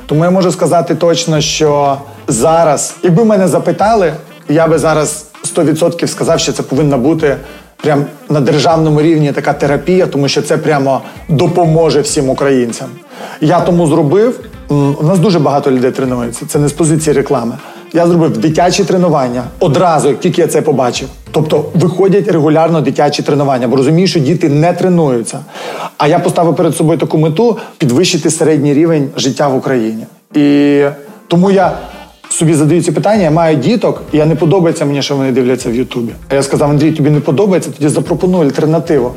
Тому я можу сказати точно, що зараз, якби мене запитали, я би зараз 100% сказав, що це повинна бути прям на державному рівні така терапія, тому що це прямо допоможе всім українцям. Я тому зробив. у нас дуже багато людей тренується. Це не з позиції реклами. Я зробив дитячі тренування одразу, як тільки я це побачив. Тобто виходять регулярно дитячі тренування, бо розумію, що діти не тренуються. А я поставив перед собою таку мету підвищити середній рівень життя в Україні. І тому я собі задаю ці питання, я маю діток, і я не подобається мені, що вони дивляться в Ютубі. А я сказав, Андрій, тобі не подобається, тоді запропоную альтернативу.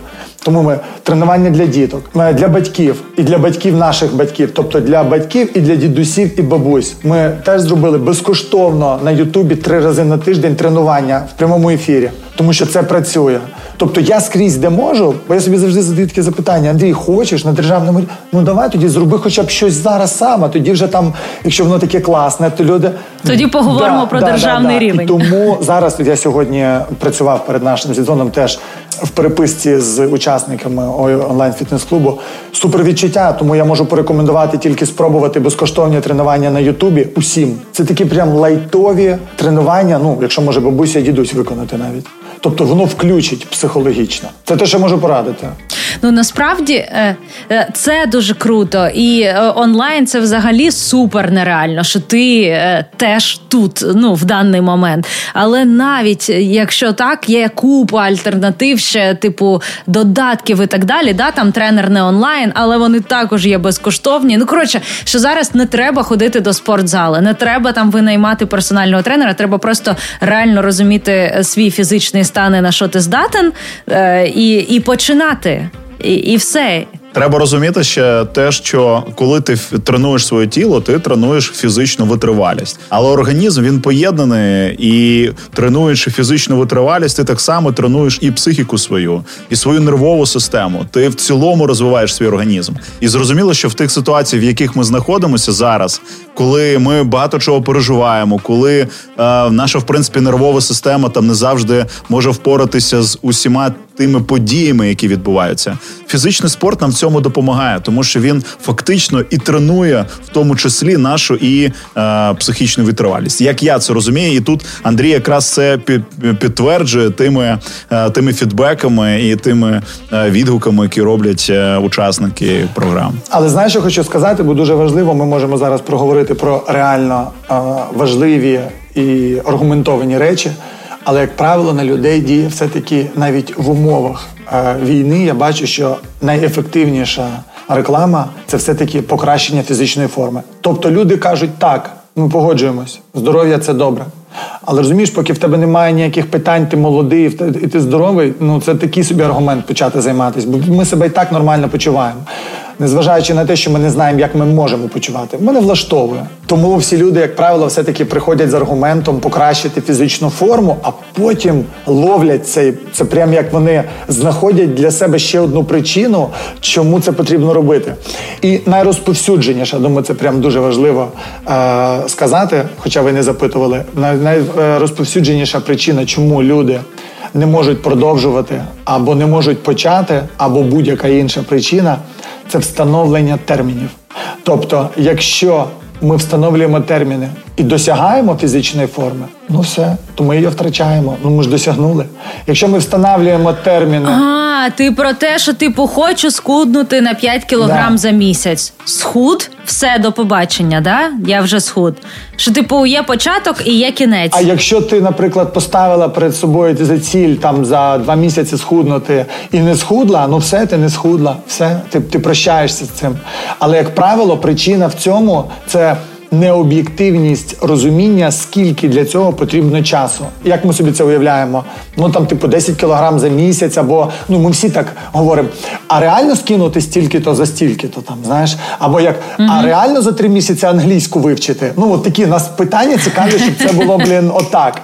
Тому ми тренування для діток, ми для батьків і для батьків наших батьків, тобто для батьків і для дідусів і бабусь. Ми теж зробили безкоштовно на Ютубі три рази на тиждень тренування в прямому ефірі, тому що це працює. Тобто я скрізь де можу, бо я собі завжди задаю таке запитання: Андрій, хочеш на державному рівні? Ну давай тоді зроби хоча б щось зараз сам, а тоді вже там, якщо воно таке класне, то люди тоді поговоримо да, про да, державний да, рівень. І Тому зараз я сьогодні працював перед нашим сезоном теж в переписці з учасниками онлайн фітнес-клубу. Супер відчуття, тому я можу порекомендувати тільки спробувати безкоштовні тренування на Ютубі усім. Це такі прям лайтові тренування. Ну, якщо може бабуся дідусь виконати навіть. Тобто воно включить психологічно. Це те, що можу порадити. Ну насправді е, е, це дуже круто, і е, онлайн це взагалі супер нереально, що ти теж тут ну в даний момент. Але навіть якщо так, є купа альтернатив, ще типу додатків і так далі. Да, Там тренер не онлайн, але вони також є безкоштовні. Ну коротше, що зараз не треба ходити до спортзали, не треба там винаймати персонального тренера. Треба просто реально розуміти свій фізичний стан і на що ти здатен, і, і починати і, і все. Треба розуміти ще те, що коли ти тренуєш своє тіло, ти тренуєш фізичну витривалість. Але організм він поєднаний і тренуючи фізичну витривалість, ти так само тренуєш і психіку свою, і свою нервову систему. Ти в цілому розвиваєш свій організм. І зрозуміло, що в тих ситуаціях, в яких ми знаходимося зараз, коли ми багато чого переживаємо, коли е, наша в принципі нервова система там не завжди може впоратися з усіма тими подіями, які відбуваються. Фізичний спорт нам в цьому допомагає, тому що він фактично і тренує в тому числі нашу і е, психічну витривалість. Як я це розумію, і тут Андрій якраз це підтверджує тими е, тими фідбеками і тими е, відгуками, які роблять е, учасники програм. Але знаєш, що хочу сказати, бо дуже важливо, ми можемо зараз проговорити про реально е, важливі і аргументовані речі. Але, як правило, на людей діє все-таки навіть в умовах е, війни. Я бачу, що найефективніша реклама це все-таки покращення фізичної форми. Тобто люди кажуть, так, ми погоджуємось, здоров'я це добре. Але розумієш, поки в тебе немає ніяких питань, ти молодий і ти здоровий, ну це такий собі аргумент почати займатися, бо ми себе і так нормально почуваємо незважаючи на те, що ми не знаємо, як ми можемо почувати, мене влаштовує. Тому всі люди, як правило, все-таки приходять з аргументом покращити фізичну форму, а потім ловлять цей. Це прям як вони знаходять для себе ще одну причину, чому це потрібно робити. І найрозповсюдженіше, думаю, це прям дуже важливо е- сказати, хоча ви не запитували. Найрозповсюдженіша причина, чому люди. Не можуть продовжувати або не можуть почати, або будь-яка інша причина це встановлення термінів. Тобто, якщо ми встановлюємо терміни і досягаємо фізичної форми, ну все, то ми її втрачаємо. Ну ми ж досягнули. Якщо ми встановлюємо терміни. А, ти про те, що типу хочу скуднути на 5 кілограм да. за місяць. Схуд, все до побачення, да? Я вже схуд. Що, типу, є початок і є кінець. А якщо ти, наприклад, поставила перед собою за ціль там за два місяці схуднути і не схудла, ну все, ти не схудла, все, ти, ти прощаєшся з цим. Але як правило, причина в цьому це необ'єктивність розуміння, скільки для цього потрібно часу. Як ми собі це уявляємо? Ну там, типу, 10 кілограм за місяць, або ну ми всі так говоримо. А реально скинути стільки-то за стільки-то там, знаєш? Або як, mm-hmm. а реально за три місяці англійську вивчити? Ну, от такі нас питання цікаві, щоб це було, блін, отак.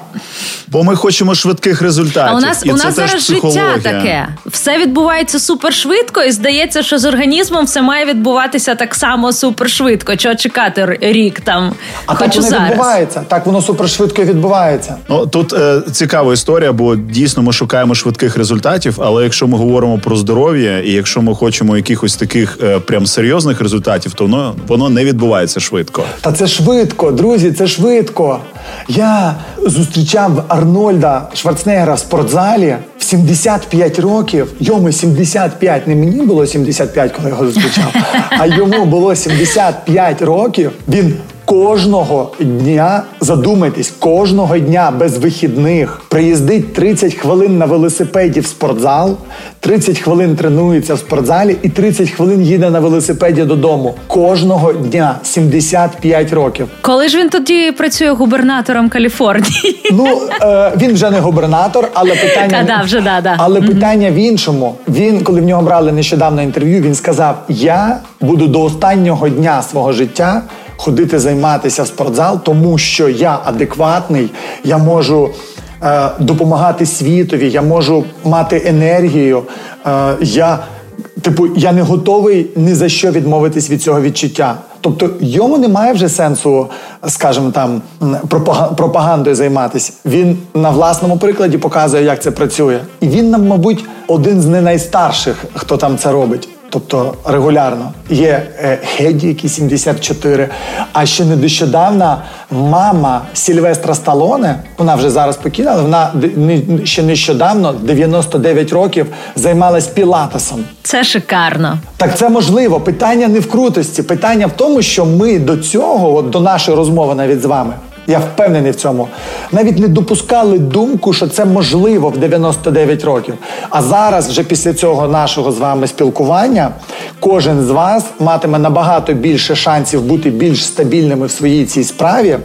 Бо ми хочемо швидких результатів. А у нас і у нас зараз життя таке. Все відбувається супершвидко, і здається, що з організмом все має відбуватися так само супершвидко. Чого чекати рік там? А хочу так воно зараз. відбувається. Так воно супершвидко відбувається. Ну тут е, цікава історія, бо дійсно ми шукаємо швидких результатів. Але якщо ми говоримо про здоров'я, і якщо ми хочемо якихось таких е, прям серйозних результатів, то воно воно не відбувається швидко. Та це швидко, друзі, це швидко. Я зустрічаю зустрічав Арнольда Шварценеггера в спортзалі в 75 років. Йому 75, не мені було 75, коли я його зустрічав, а йому було 75 років. Він Кожного дня задумайтесь, кожного дня без вихідних приїздить 30 хвилин на велосипеді в спортзал, 30 хвилин тренується в спортзалі і 30 хвилин їде на велосипеді додому. Кожного дня 75 років. Коли ж він тоді працює губернатором Каліфорнії? Ну е, він вже не губернатор, але питання Та-да, вже да-да. але питання в іншому. Він, коли в нього брали нещодавно інтерв'ю, він сказав: Я буду до останнього дня свого життя ходити займатися в спортзал, тому що я адекватний, я можу е, допомагати світові, я можу мати енергію. Е, я, типу, я не готовий ні за що відмовитись від цього відчуття. Тобто йому немає вже сенсу, скажімо там, пропага- пропагандою займатися. Він на власному прикладі показує, як це працює. І він нам, мабуть, один з не найстарших, хто там це робить. Тобто регулярно є е, Хеді, який 74, А ще не мама Сільвестра Сталоне, вона вже зараз покійна, але вона ще нещодавно, 99 років, займалась пілатесом. Це шикарно. Так це можливо. Питання не в крутості. Питання в тому, що ми до цього, от до нашої розмови навіть з вами, я впевнений в цьому, навіть не допускали думку, що це можливо в 99 років. А зараз, вже після цього нашого з вами спілкування, кожен з вас матиме набагато більше шансів бути більш стабільними в своїй цій справі,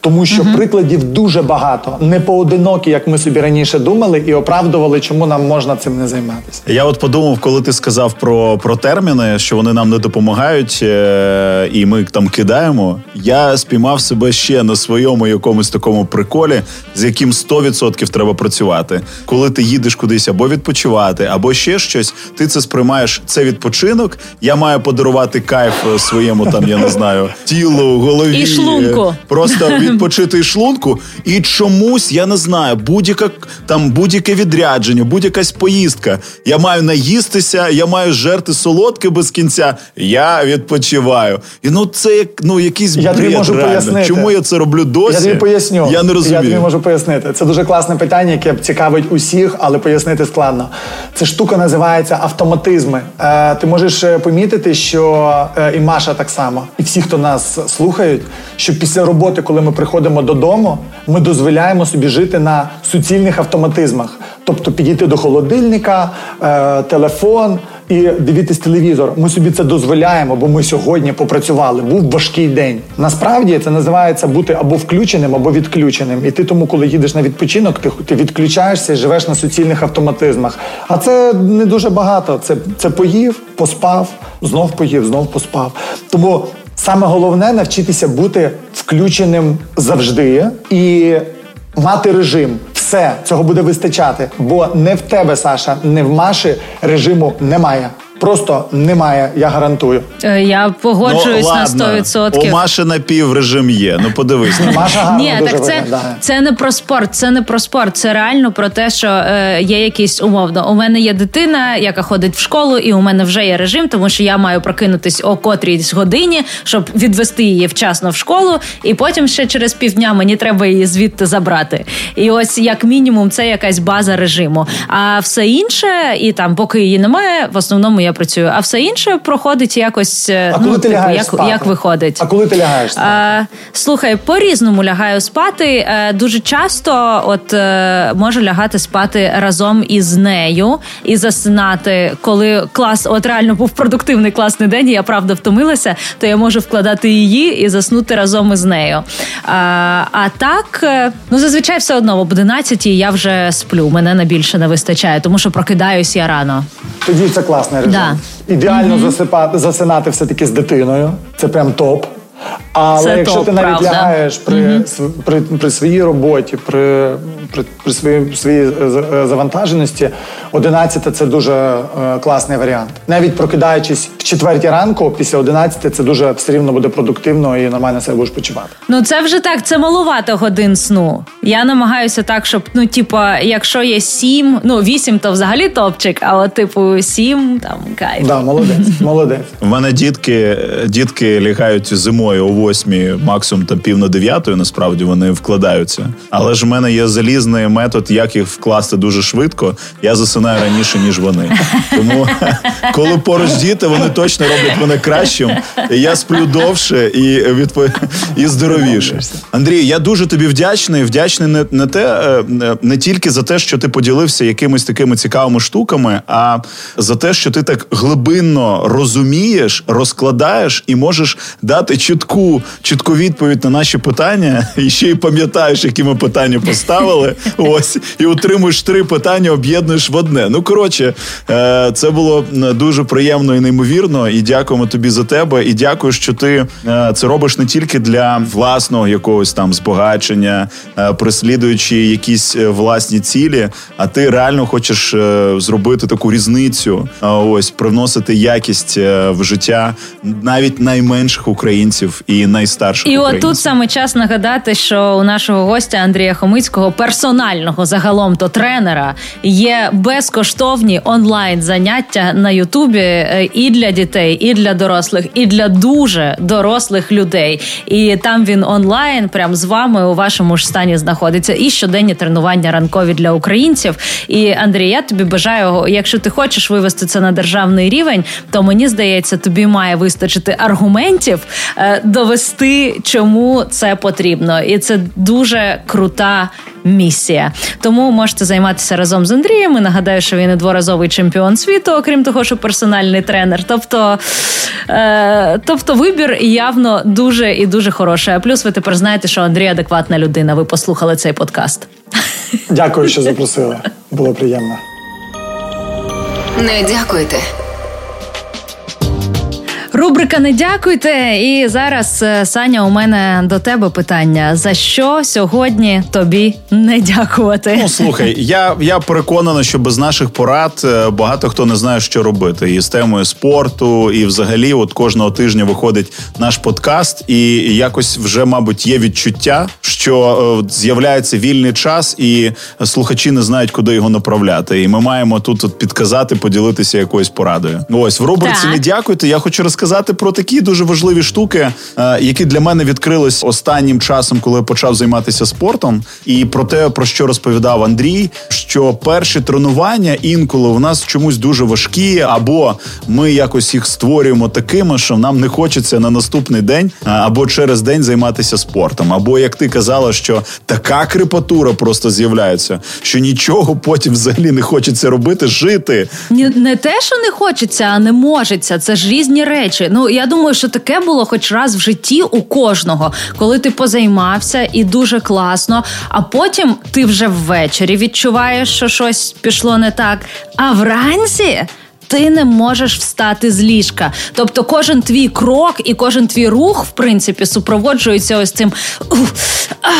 тому що прикладів дуже багато, не поодинокі, як ми собі раніше думали, і оправдували, чому нам можна цим не займатися. Я от подумав, коли ти сказав про, про терміни, що вони нам не допомагають, е- і ми там кидаємо. Я спіймав себе ще на своєму якомусь такому приколі, з яким 100% треба працювати. Коли ти їдеш кудись або відпочивати, або ще щось, ти це сприймаєш. Це відпочинок. Я маю подарувати кайф е, своєму там, я не знаю, тілу, голові. І шлунку. Просто відпочити і шлунку. І чомусь я не знаю, будь-яка там будь-яке відрядження, будь-якась поїздка. Я маю наїстися, я маю жерти солодке без кінця. Я відпочиваю. І ну це як ну якийсь Я бред, можу реально. пояснити. Чому я це роблю досі? Я тобі поясню. Я не розумію. Я тобі можу пояснити. Це дуже класне питання, яке цікавить усіх, але пояснити складно. Ця штука називається автоматизми. Е, ти можеш е, помітити, що е, і Маша так само, і всі, хто нас слухають, що після роботи, коли ми приходимо додому, ми дозволяємо собі жити на суцільних автоматизмах. Тобто підійти до холодильника, е, телефон і дивитись телевізор. Ми собі це дозволяємо, бо ми сьогодні попрацювали. Був важкий день. Насправді це називається бути або включеним, або відключеним. І ти тому, коли їдеш на відпочинок, ти, ти відключаєшся і живеш на суцільних автоматизмах. А це не дуже багато. Це, це поїв, поспав, знов поїв, знов поспав. Тому саме головне навчитися бути включеним завжди і мати режим. Все цього буде вистачати, бо не в тебе, Саша, не в Маші режиму немає. Просто немає, я гарантую. Е, Я погоджуюсь ну, на ладно. 100%. У Маші напів режим є. Ну подивись. Маша Ні, так це, це не про спорт, це не про спорт. Це реально про те, що е, є якісь умовно. У мене є дитина, яка ходить в школу, і у мене вже є режим, тому що я маю прокинутись о котрійсь годині, щоб відвести її вчасно в школу, і потім ще через півдня мені треба її звідти забрати. І ось як мінімум, це якась база режиму. А все інше, і там, поки її немає, в основному я працюю. А все інше проходить якось. е, А ну, коли ти типу, лягаєш як, спати? як виходить. А коли ти лягаєш спати? Е, слухай, по-різному лягаю спати. Е, дуже часто от е, можу лягати спати разом із нею і засинати, коли клас, от реально був продуктивний класний день, і я правда втомилася, то я можу вкладати її і заснути разом із нею. А, а так, ну зазвичай все одно об 11 я вже сплю. Мене на більше не вистачає, тому що прокидаюсь я рано. Тоді це класний режим. Да. Ідеально засипати, засинати все-таки з дитиною. Це прям топ. Але Це якщо топ, ти навіть правда. лягаєш при, св- при, при своїй роботі, при, при, при своїй, своїй е, з- е, завантаженості, 11 це дуже е, класний варіант. Навіть прокидаючись в четвертій ранку, після 11 це дуже все рівно буде продуктивно і нормально себе будеш почувати. Ну це вже так, це малувато годин сну. Я намагаюся так, щоб ну, типа, якщо є сім, ну вісім, то взагалі топчик, а от типу сім, там кайф. Да, молодець, молодець. У мене дітки, дітки лягають зимою мною о восьмій, максимум там пів на дев'ятої, насправді вони вкладаються. Але ж в мене є залізний метод, як їх вкласти дуже швидко. Я засинаю раніше, ніж вони. Тому коли поруч діти, вони точно роблять мене кращим. Я сплю довше і відпо... і здоровіше. Андрій, я дуже тобі вдячний. Вдячний не, не те, е, не тільки за те, що ти поділився якимись такими цікавими штуками, а за те, що ти так глибинно розумієш, розкладаєш і можеш дати чітку, чітку відповідь на наші питання, і ще й пам'ятаєш, які ми питання поставили. Ось і утримуєш три питання, об'єднуєш в одне. Ну коротше, е, це було дуже приємно і неймовірно. І дякуємо тобі за тебе. І дякую, що ти е, це робиш не тільки для власного якогось там збагачення, е, переслідуючи якісь власні цілі, а ти реально хочеш зробити таку різницю. Ось привносити якість в життя навіть найменших українців і найстарших. І українців. отут саме час нагадати, що у нашого гостя Андрія Хомицького персонального загалом то тренера є безкоштовні онлайн заняття на Ютубі е, і для дітей, і для дорослих, і для дуже дорослих людей. І там він онлайн, прям з вами у вашому ж стані знаходиться. І щоденні тренування ранкові для українців. І Андрій, я тобі бажаю, якщо ти хочеш вивести це на державний рівень, то мені здається, тобі має вистачити аргументів е, довести, чому це потрібно, і це дуже крута місія. Тому можете займатися разом з Андрієм. І Нагадаю, що він і дворазовий чемпіон світу, окрім того, що персональний тренер. Тобто, е, тобто вибір явно дуже і дуже хороший. А плюс ви тепер знаєте, що Андрій адекватна людина. Ви послухали цей подкаст. Дякую, що запросили. Було приємно. Не дякуйте. Рубрика не дякуйте. І зараз е, Саня, у мене до тебе питання: за що сьогодні тобі не дякувати? Ну слухай, я я переконана, що без наших порад е, багато хто не знає, що робити. І з темою спорту, і взагалі, от кожного тижня виходить наш подкаст, і якось вже, мабуть, є відчуття, що е, з'являється вільний час, і слухачі не знають, куди його направляти. І ми маємо тут от підказати, поділитися якоюсь порадою. Ось в рубриці так. не дякуйте. Я хочу розказати розказати про такі дуже важливі штуки, е, які для мене відкрились останнім часом, коли я почав займатися спортом, і про те, про що розповідав Андрій, що перші тренування інколи у нас чомусь дуже важкі, або ми якось їх створюємо такими, що нам не хочеться на наступний день е, або через день займатися спортом. Або як ти казала, що така крепатура просто з'являється, що нічого потім взагалі не хочеться робити, жити. Не те, що не хочеться, а не можеться. Це ж різні речі речі. Ну я думаю, що таке було хоч раз в житті у кожного, коли ти позаймався і дуже класно. А потім ти вже ввечері відчуваєш, що щось пішло не так. А вранці. Ти не можеш встати з ліжка. Тобто, кожен твій крок і кожен твій рух, в принципі, супроводжується ось цим. А,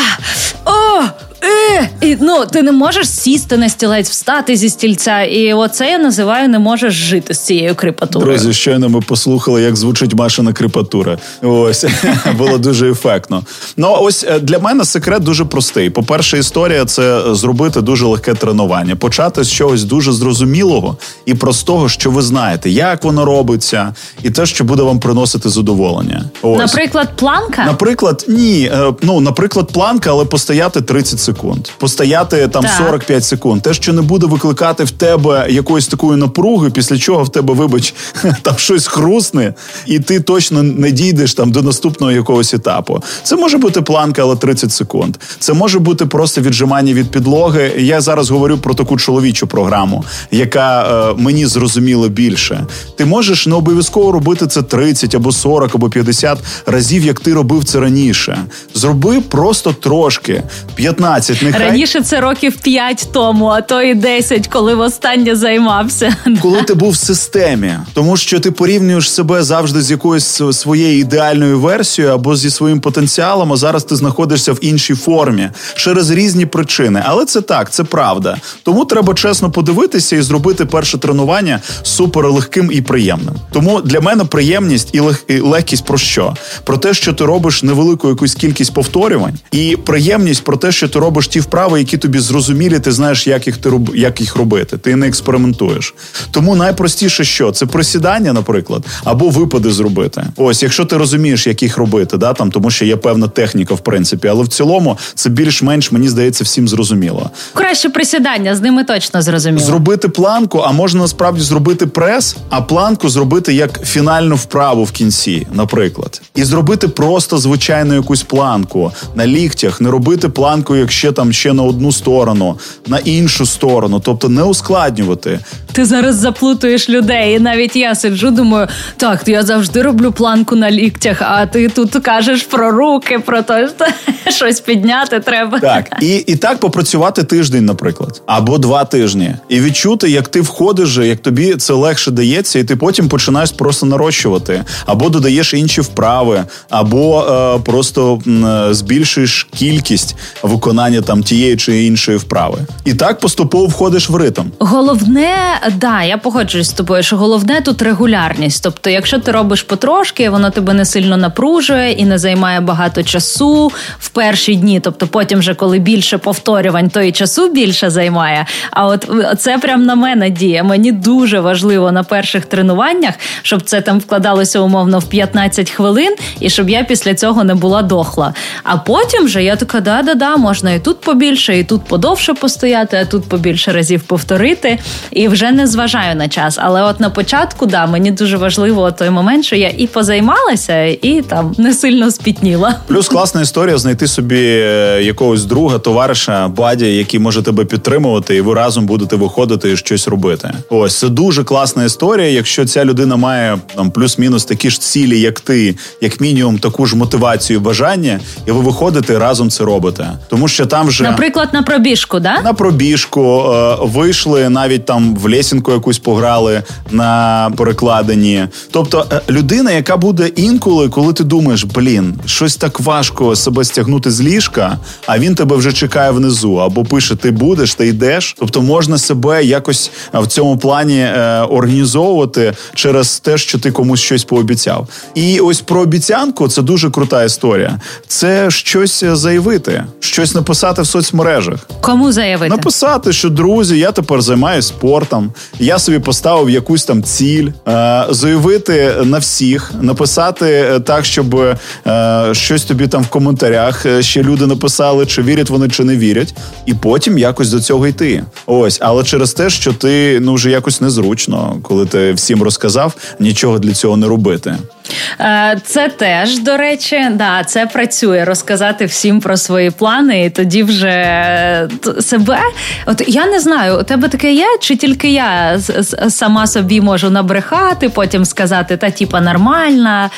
о, е, і, ну, ти не можеш сісти на стілець, встати зі стільця. І оце я називаю не можеш жити з цією крипатурою. Друзі, щойно ми послухали, як звучить Машина крипатура. Ось було дуже ефектно. Ну ось е, для мене секрет дуже простий. По-перше, історія це зробити дуже легке тренування, почати з чогось дуже зрозумілого і простого, що ви знаєте, як воно робиться, і те, що буде вам приносити задоволення. Ось. Наприклад, планка. Наприклад, ні. Е, ну, наприклад, планка, але постояти 30 секунд, постояти там так. 45 секунд. Те, що не буде викликати в тебе якоїсь такої напруги, після чого в тебе, вибач, там щось хрусне, і ти точно не дійдеш там до наступного якогось етапу. Це може бути планка, але 30 секунд. Це може бути просто віджимання від підлоги. Я зараз говорю про таку чоловічу програму, яка е, мені зрозуміла більше. Ти можеш не обов'язково робити це 30 або 40 або 50 разів, як ти робив це раніше. Зроби просто трошки 15 15. Нехай... Раніше це років 5 тому, а то і 10, коли востаннє займався. Коли ти був в системі, тому що ти порівнюєш себе завжди з якоюсь своєю ідеальною версією або зі своїм потенціалом. А зараз ти знаходишся в іншій формі через різні причини. Але це так, це правда. Тому треба чесно подивитися і зробити перше тренування супер легким і приємним. Тому для мене приємність і, лег... і легкість про що? Про те, що ти робиш невелику якусь кількість повторювань, і приємність про те, що ти робиш робиш ті вправи, які тобі зрозумілі, ти знаєш, як їх ти як їх робити. Ти не експериментуєш. Тому найпростіше, що це присідання, наприклад, або випади зробити. Ось, якщо ти розумієш, як їх робити, да там тому, що є певна техніка, в принципі, але в цілому це більш-менш мені здається всім зрозуміло. Краще присідання з ними точно зрозуміло. Зробити планку, а можна насправді зробити прес, а планку зробити як фінальну вправу в кінці, наприклад, і зробити просто звичайну якусь планку на ліктях, не робити планку, як ще там ще на одну сторону, на іншу сторону, тобто не ускладнювати. Ти зараз заплутуєш людей, і навіть я сиджу, думаю, так, я завжди роблю планку на ліктях, а ти тут кажеш про руки, про те, що щось підняти треба. Так, і і так попрацювати тиждень, наприклад, або два тижні, і відчути, як ти входиш, як тобі це легше дається, і ти потім починаєш просто нарощувати, або додаєш інші вправи, або е, просто е, збільшуєш кількість виконання там тієї чи іншої вправи. І так поступово входиш в ритм. Головне, да, я погоджуюсь з тобою, що головне тут регулярність. Тобто, якщо ти робиш потрошки, воно тебе не сильно напружує і не займає багато часу в перші дні. Тобто, потім, вже коли більше повторювань, то і часу більше займає. А от це прям на мене діє. Мені дуже важливо на перших тренуваннях, щоб це там вкладалося умовно в 15 хвилин, і щоб я після цього не була дохла. А потім вже я така, да-да-да, можна і тут побільше, і тут подовше постояти, а тут побільше разів повторити. І вже не зважаю на час. Але от на початку, да, мені дуже важливо той момент, що я і позаймалася, і там не сильно спітніла. Плюс класна історія знайти собі е, якогось друга, товариша, бадя, який може тебе підтримувати, і ви разом будете виходити і щось робити. Ось це дуже класна історія. Якщо ця людина має там плюс-мінус такі ж цілі, як ти, як мінімум, таку ж мотивацію, бажання, і ви виходите разом це робите. Тому що там вже наприклад на пробіжку, да на пробіжку е, вийшли навіть там в лесінку якусь пограли на перекладенні. Тобто е, людина, яка буде інколи, коли ти думаєш, блін, щось так важко себе стягнути з ліжка, а він тебе вже чекає внизу, або пише: Ти будеш, ти йдеш. Тобто можна себе якось е, в цьому плані е, організовувати через те, що ти комусь щось пообіцяв. І ось про обіцянку це дуже крута історія. Це щось заявити, щось написати в соцмережах. Кому заявити? Написати, що друзі, я тепер займаюся спортом, я собі поставив якусь там ціль, е, заявити на всіх, написати е, так, щоб е, щось тобі там в коментарях ще люди написали, чи вірять вони, чи не вірять, і потім якось до цього йти. Ось, але через те, що ти ну вже якось незручно, коли ти всім розказав, нічого для цього не робити. Це теж до речі, да, це працює розказати всім про свої плани, і тоді вже себе. От я не знаю, у тебе таке є, чи тільки я сама собі можу набрехати, потім сказати, та типа нормальна.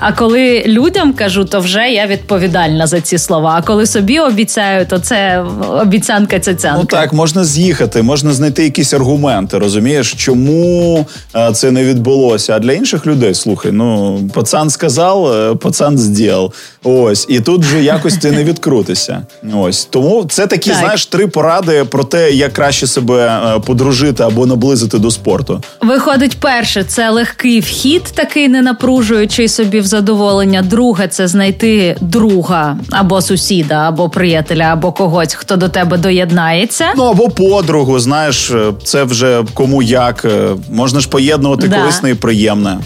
А коли людям кажу, то вже я відповідальна за ці слова. А коли собі обіцяю, то це обіцянка цяцянка. Ну так, можна з'їхати, можна знайти якісь аргументи, розумієш, чому це не відбулося. А для інших людей слухай, ну пацан сказав, е, пацан зділ. Ось і тут вже якось ти не відкрутишся. Ось тому це такі, так. знаєш, три поради про те, як краще себе е, подружити або наблизити до спорту. Виходить, перше, це легкий вхід, такий не напружуючий собі в задоволення. Друге, це знайти друга або сусіда, або приятеля, або когось, хто до тебе доєднається. Ну або подругу. Знаєш, е, це вже кому як можна ж поєднувати да. корисне і приємне.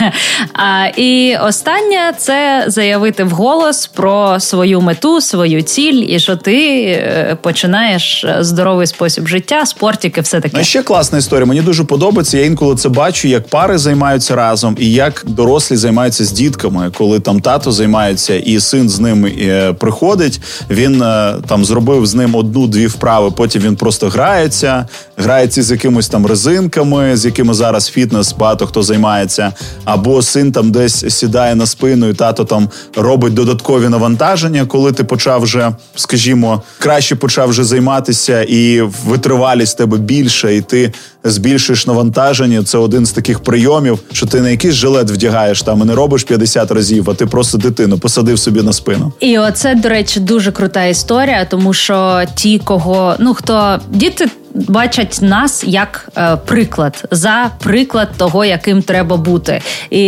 А, І останнє це заявити вголос про свою мету, свою ціль, і що ти е, починаєш здоровий спосіб життя, спортики, все таке. Ну, ще класна історія. Мені дуже подобається. Я інколи це бачу, як пари займаються разом, і як дорослі займаються з дітками, коли там тато займається, і син з ним е, приходить. Він е, там зробив з ним одну-дві вправи. Потім він просто грається, грається з якимось там резинками, з якими зараз фітнес багато хто займається, або син там десь сідає на спину, і тато там робить додаткові навантаження, коли ти почав вже, скажімо, краще почав вже займатися, і витривалість тебе більше, і ти збільшуєш навантаження. Це один з таких прийомів, що ти не якийсь жилет вдягаєш там і не робиш 50 разів, а ти просто дитину посадив собі на спину. І оце, до речі, дуже крута історія, тому що ті, кого ну хто діти бачать нас як е, приклад за приклад того, яким треба бути. І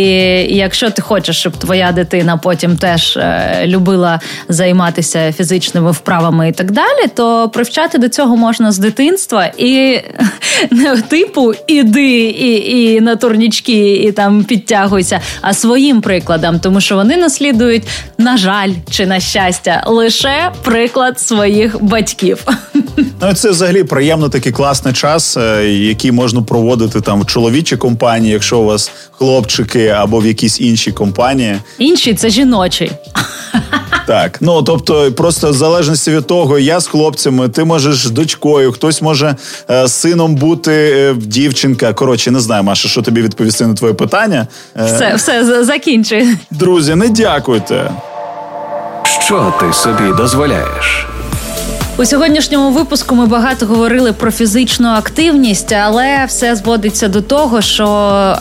якщо ти хочеш, щоб твоя дитина потім теж е, любила займатися фізичними вправами і так далі, то привчати до цього можна з дитинства і не типу іди і, і на турнічки, і там підтягуйся, а своїм прикладом, тому що вони наслідують, на жаль, чи на щастя, лише приклад своїх батьків. Ну це взагалі приємно такий класний час, е, який можна проводити там в чоловічій компанії, якщо у вас хлопчики або в якійсь іншій компанії. Інші це жіночий. Так, ну тобто, просто в залежності від того, я з хлопцями, ти можеш з дочкою, хтось може е, сином бути е, дівчинка. Коротше, не знаю, Маша, що тобі відповісти на твоє питання. Е, все, все закінчуй. Друзі, не дякуйте. Що ти собі дозволяєш? У сьогоднішньому випуску ми багато говорили про фізичну активність, але все зводиться до того, що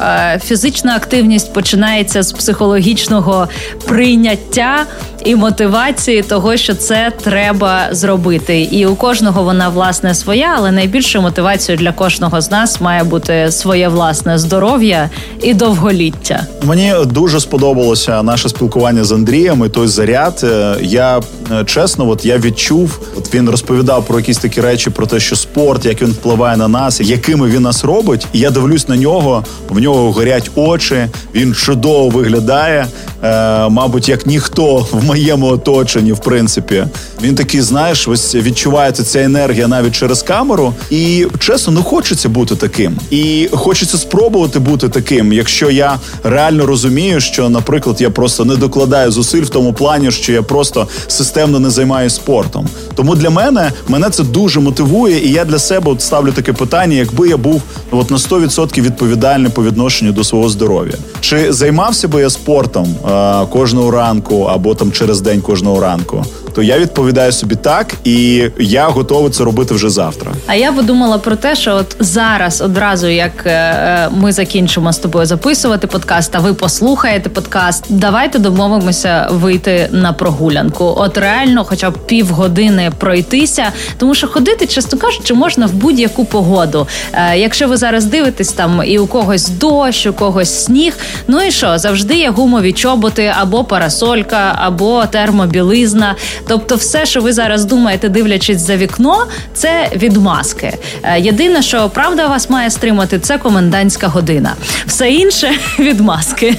е, фізична активність починається з психологічного прийняття і мотивації того, що це треба зробити. І у кожного вона власне своя, але найбільшою мотивацією для кожного з нас має бути своє власне здоров'я і довголіття. Мені дуже сподобалося наше спілкування з Андрієм і той заряд. Е, я е, чесно, от я відчув, от він розповідав про якісь такі речі, про те, що спорт, як він впливає на нас, якими він нас робить. І я дивлюсь на нього, в нього горять очі. Він чудово виглядає, е, мабуть, як ніхто в моєму оточенні, в принципі, він такий, знаєш, ось відчувається ця енергія навіть через камеру. І чесно, не хочеться бути таким. І хочеться спробувати бути таким, якщо я реально розумію, що, наприклад, я просто не докладаю зусиль в тому плані, що я просто системно не займаюся спортом. Тому для мене мене це дуже мотивує, і я для себе от ставлю таке питання, якби я був от на 100% відповідальний по відношенню до свого здоров'я. Чи займався би я спортом а, кожного ранку або там через день кожного ранку? То я відповідаю собі так, і я готовий це робити вже завтра. А я подумала про те, що от зараз одразу, як е, е, ми закінчимо з тобою записувати подкаст, а ви послухаєте подкаст. Давайте домовимося вийти на прогулянку. От реально, хоча б півгодини пройтися, тому що ходити, чесно кажучи, можна в будь-яку погоду. Е, якщо ви зараз дивитесь там і у когось дощ, у когось сніг. Ну і що завжди є гумові чоботи або парасолька, або термобілизна. Тобто, все, що ви зараз думаєте, дивлячись за вікно, це відмазки. Е, єдине, що правда вас має стримати, це комендантська година. Все інше відмазки.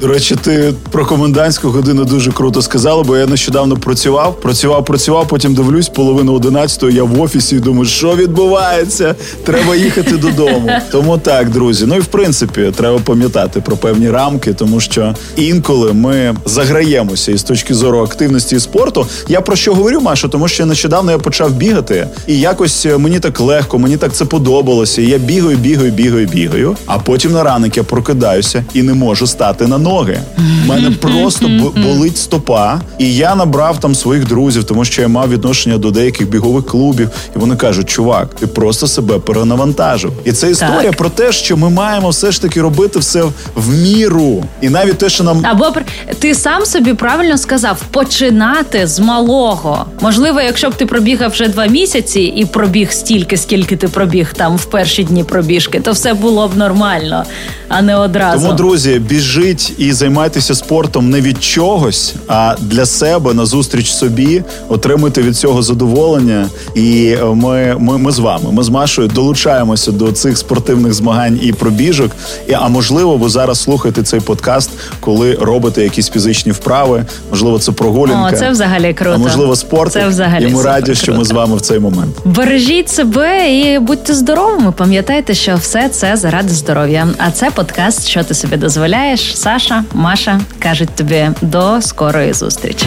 До речі, ти про комендантську годину дуже круто сказала, бо я нещодавно працював, працював, працював. Потім дивлюсь, половину одинадцятої я в офісі і думаю, що відбувається? Треба їхати додому. Тому так, друзі. Ну і в принципі, треба пам'ятати про певні рамки, тому що інколи ми заграємося із точки зору активності і спорту. Я про що говорю, Маша, тому що нещодавно я почав бігати, і якось е, мені так легко, мені так це подобалося. І Я бігаю, бігаю, бігаю, бігаю. А потім на ранок я прокидаюся і не можу стати на ноги. У мене просто болить стопа, і я набрав там своїх друзів, тому що я мав відношення до деяких бігових клубів, і вони кажуть: чувак, ти просто себе перенавантажив. І це історія так. про те, що ми маємо все ж таки робити все в міру, і навіть те, що нам або ти сам собі правильно сказав, починати з малого. Можливо, якщо б ти пробігав вже два місяці і пробіг стільки, скільки ти пробіг там в перші дні пробіжки, то все було б нормально, а не одразу. Тому, друзі, біжіть і займайтеся спортом не від чогось, а для себе на зустріч собі. Отримуйте від цього задоволення. І ми, ми, ми з вами. Ми з Машою долучаємося до цих спортивних змагань і пробіжок. І, А можливо, ви зараз слухаєте цей подкаст, коли робите якісь фізичні вправи. Можливо, це прогулянка. О, це взагалі круто. А можливо, спорт. Це взагалі і ми раді, що ми з вами в цей момент. Бережіть себе і будьте здоровими. Пам'ятайте, що все це заради здоров'я. А це подкаст, що ти собі дозволяєш. Саша, Маша кажуть тобі до скорої зустрічі.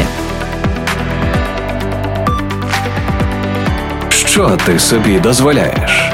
Що ти собі дозволяєш?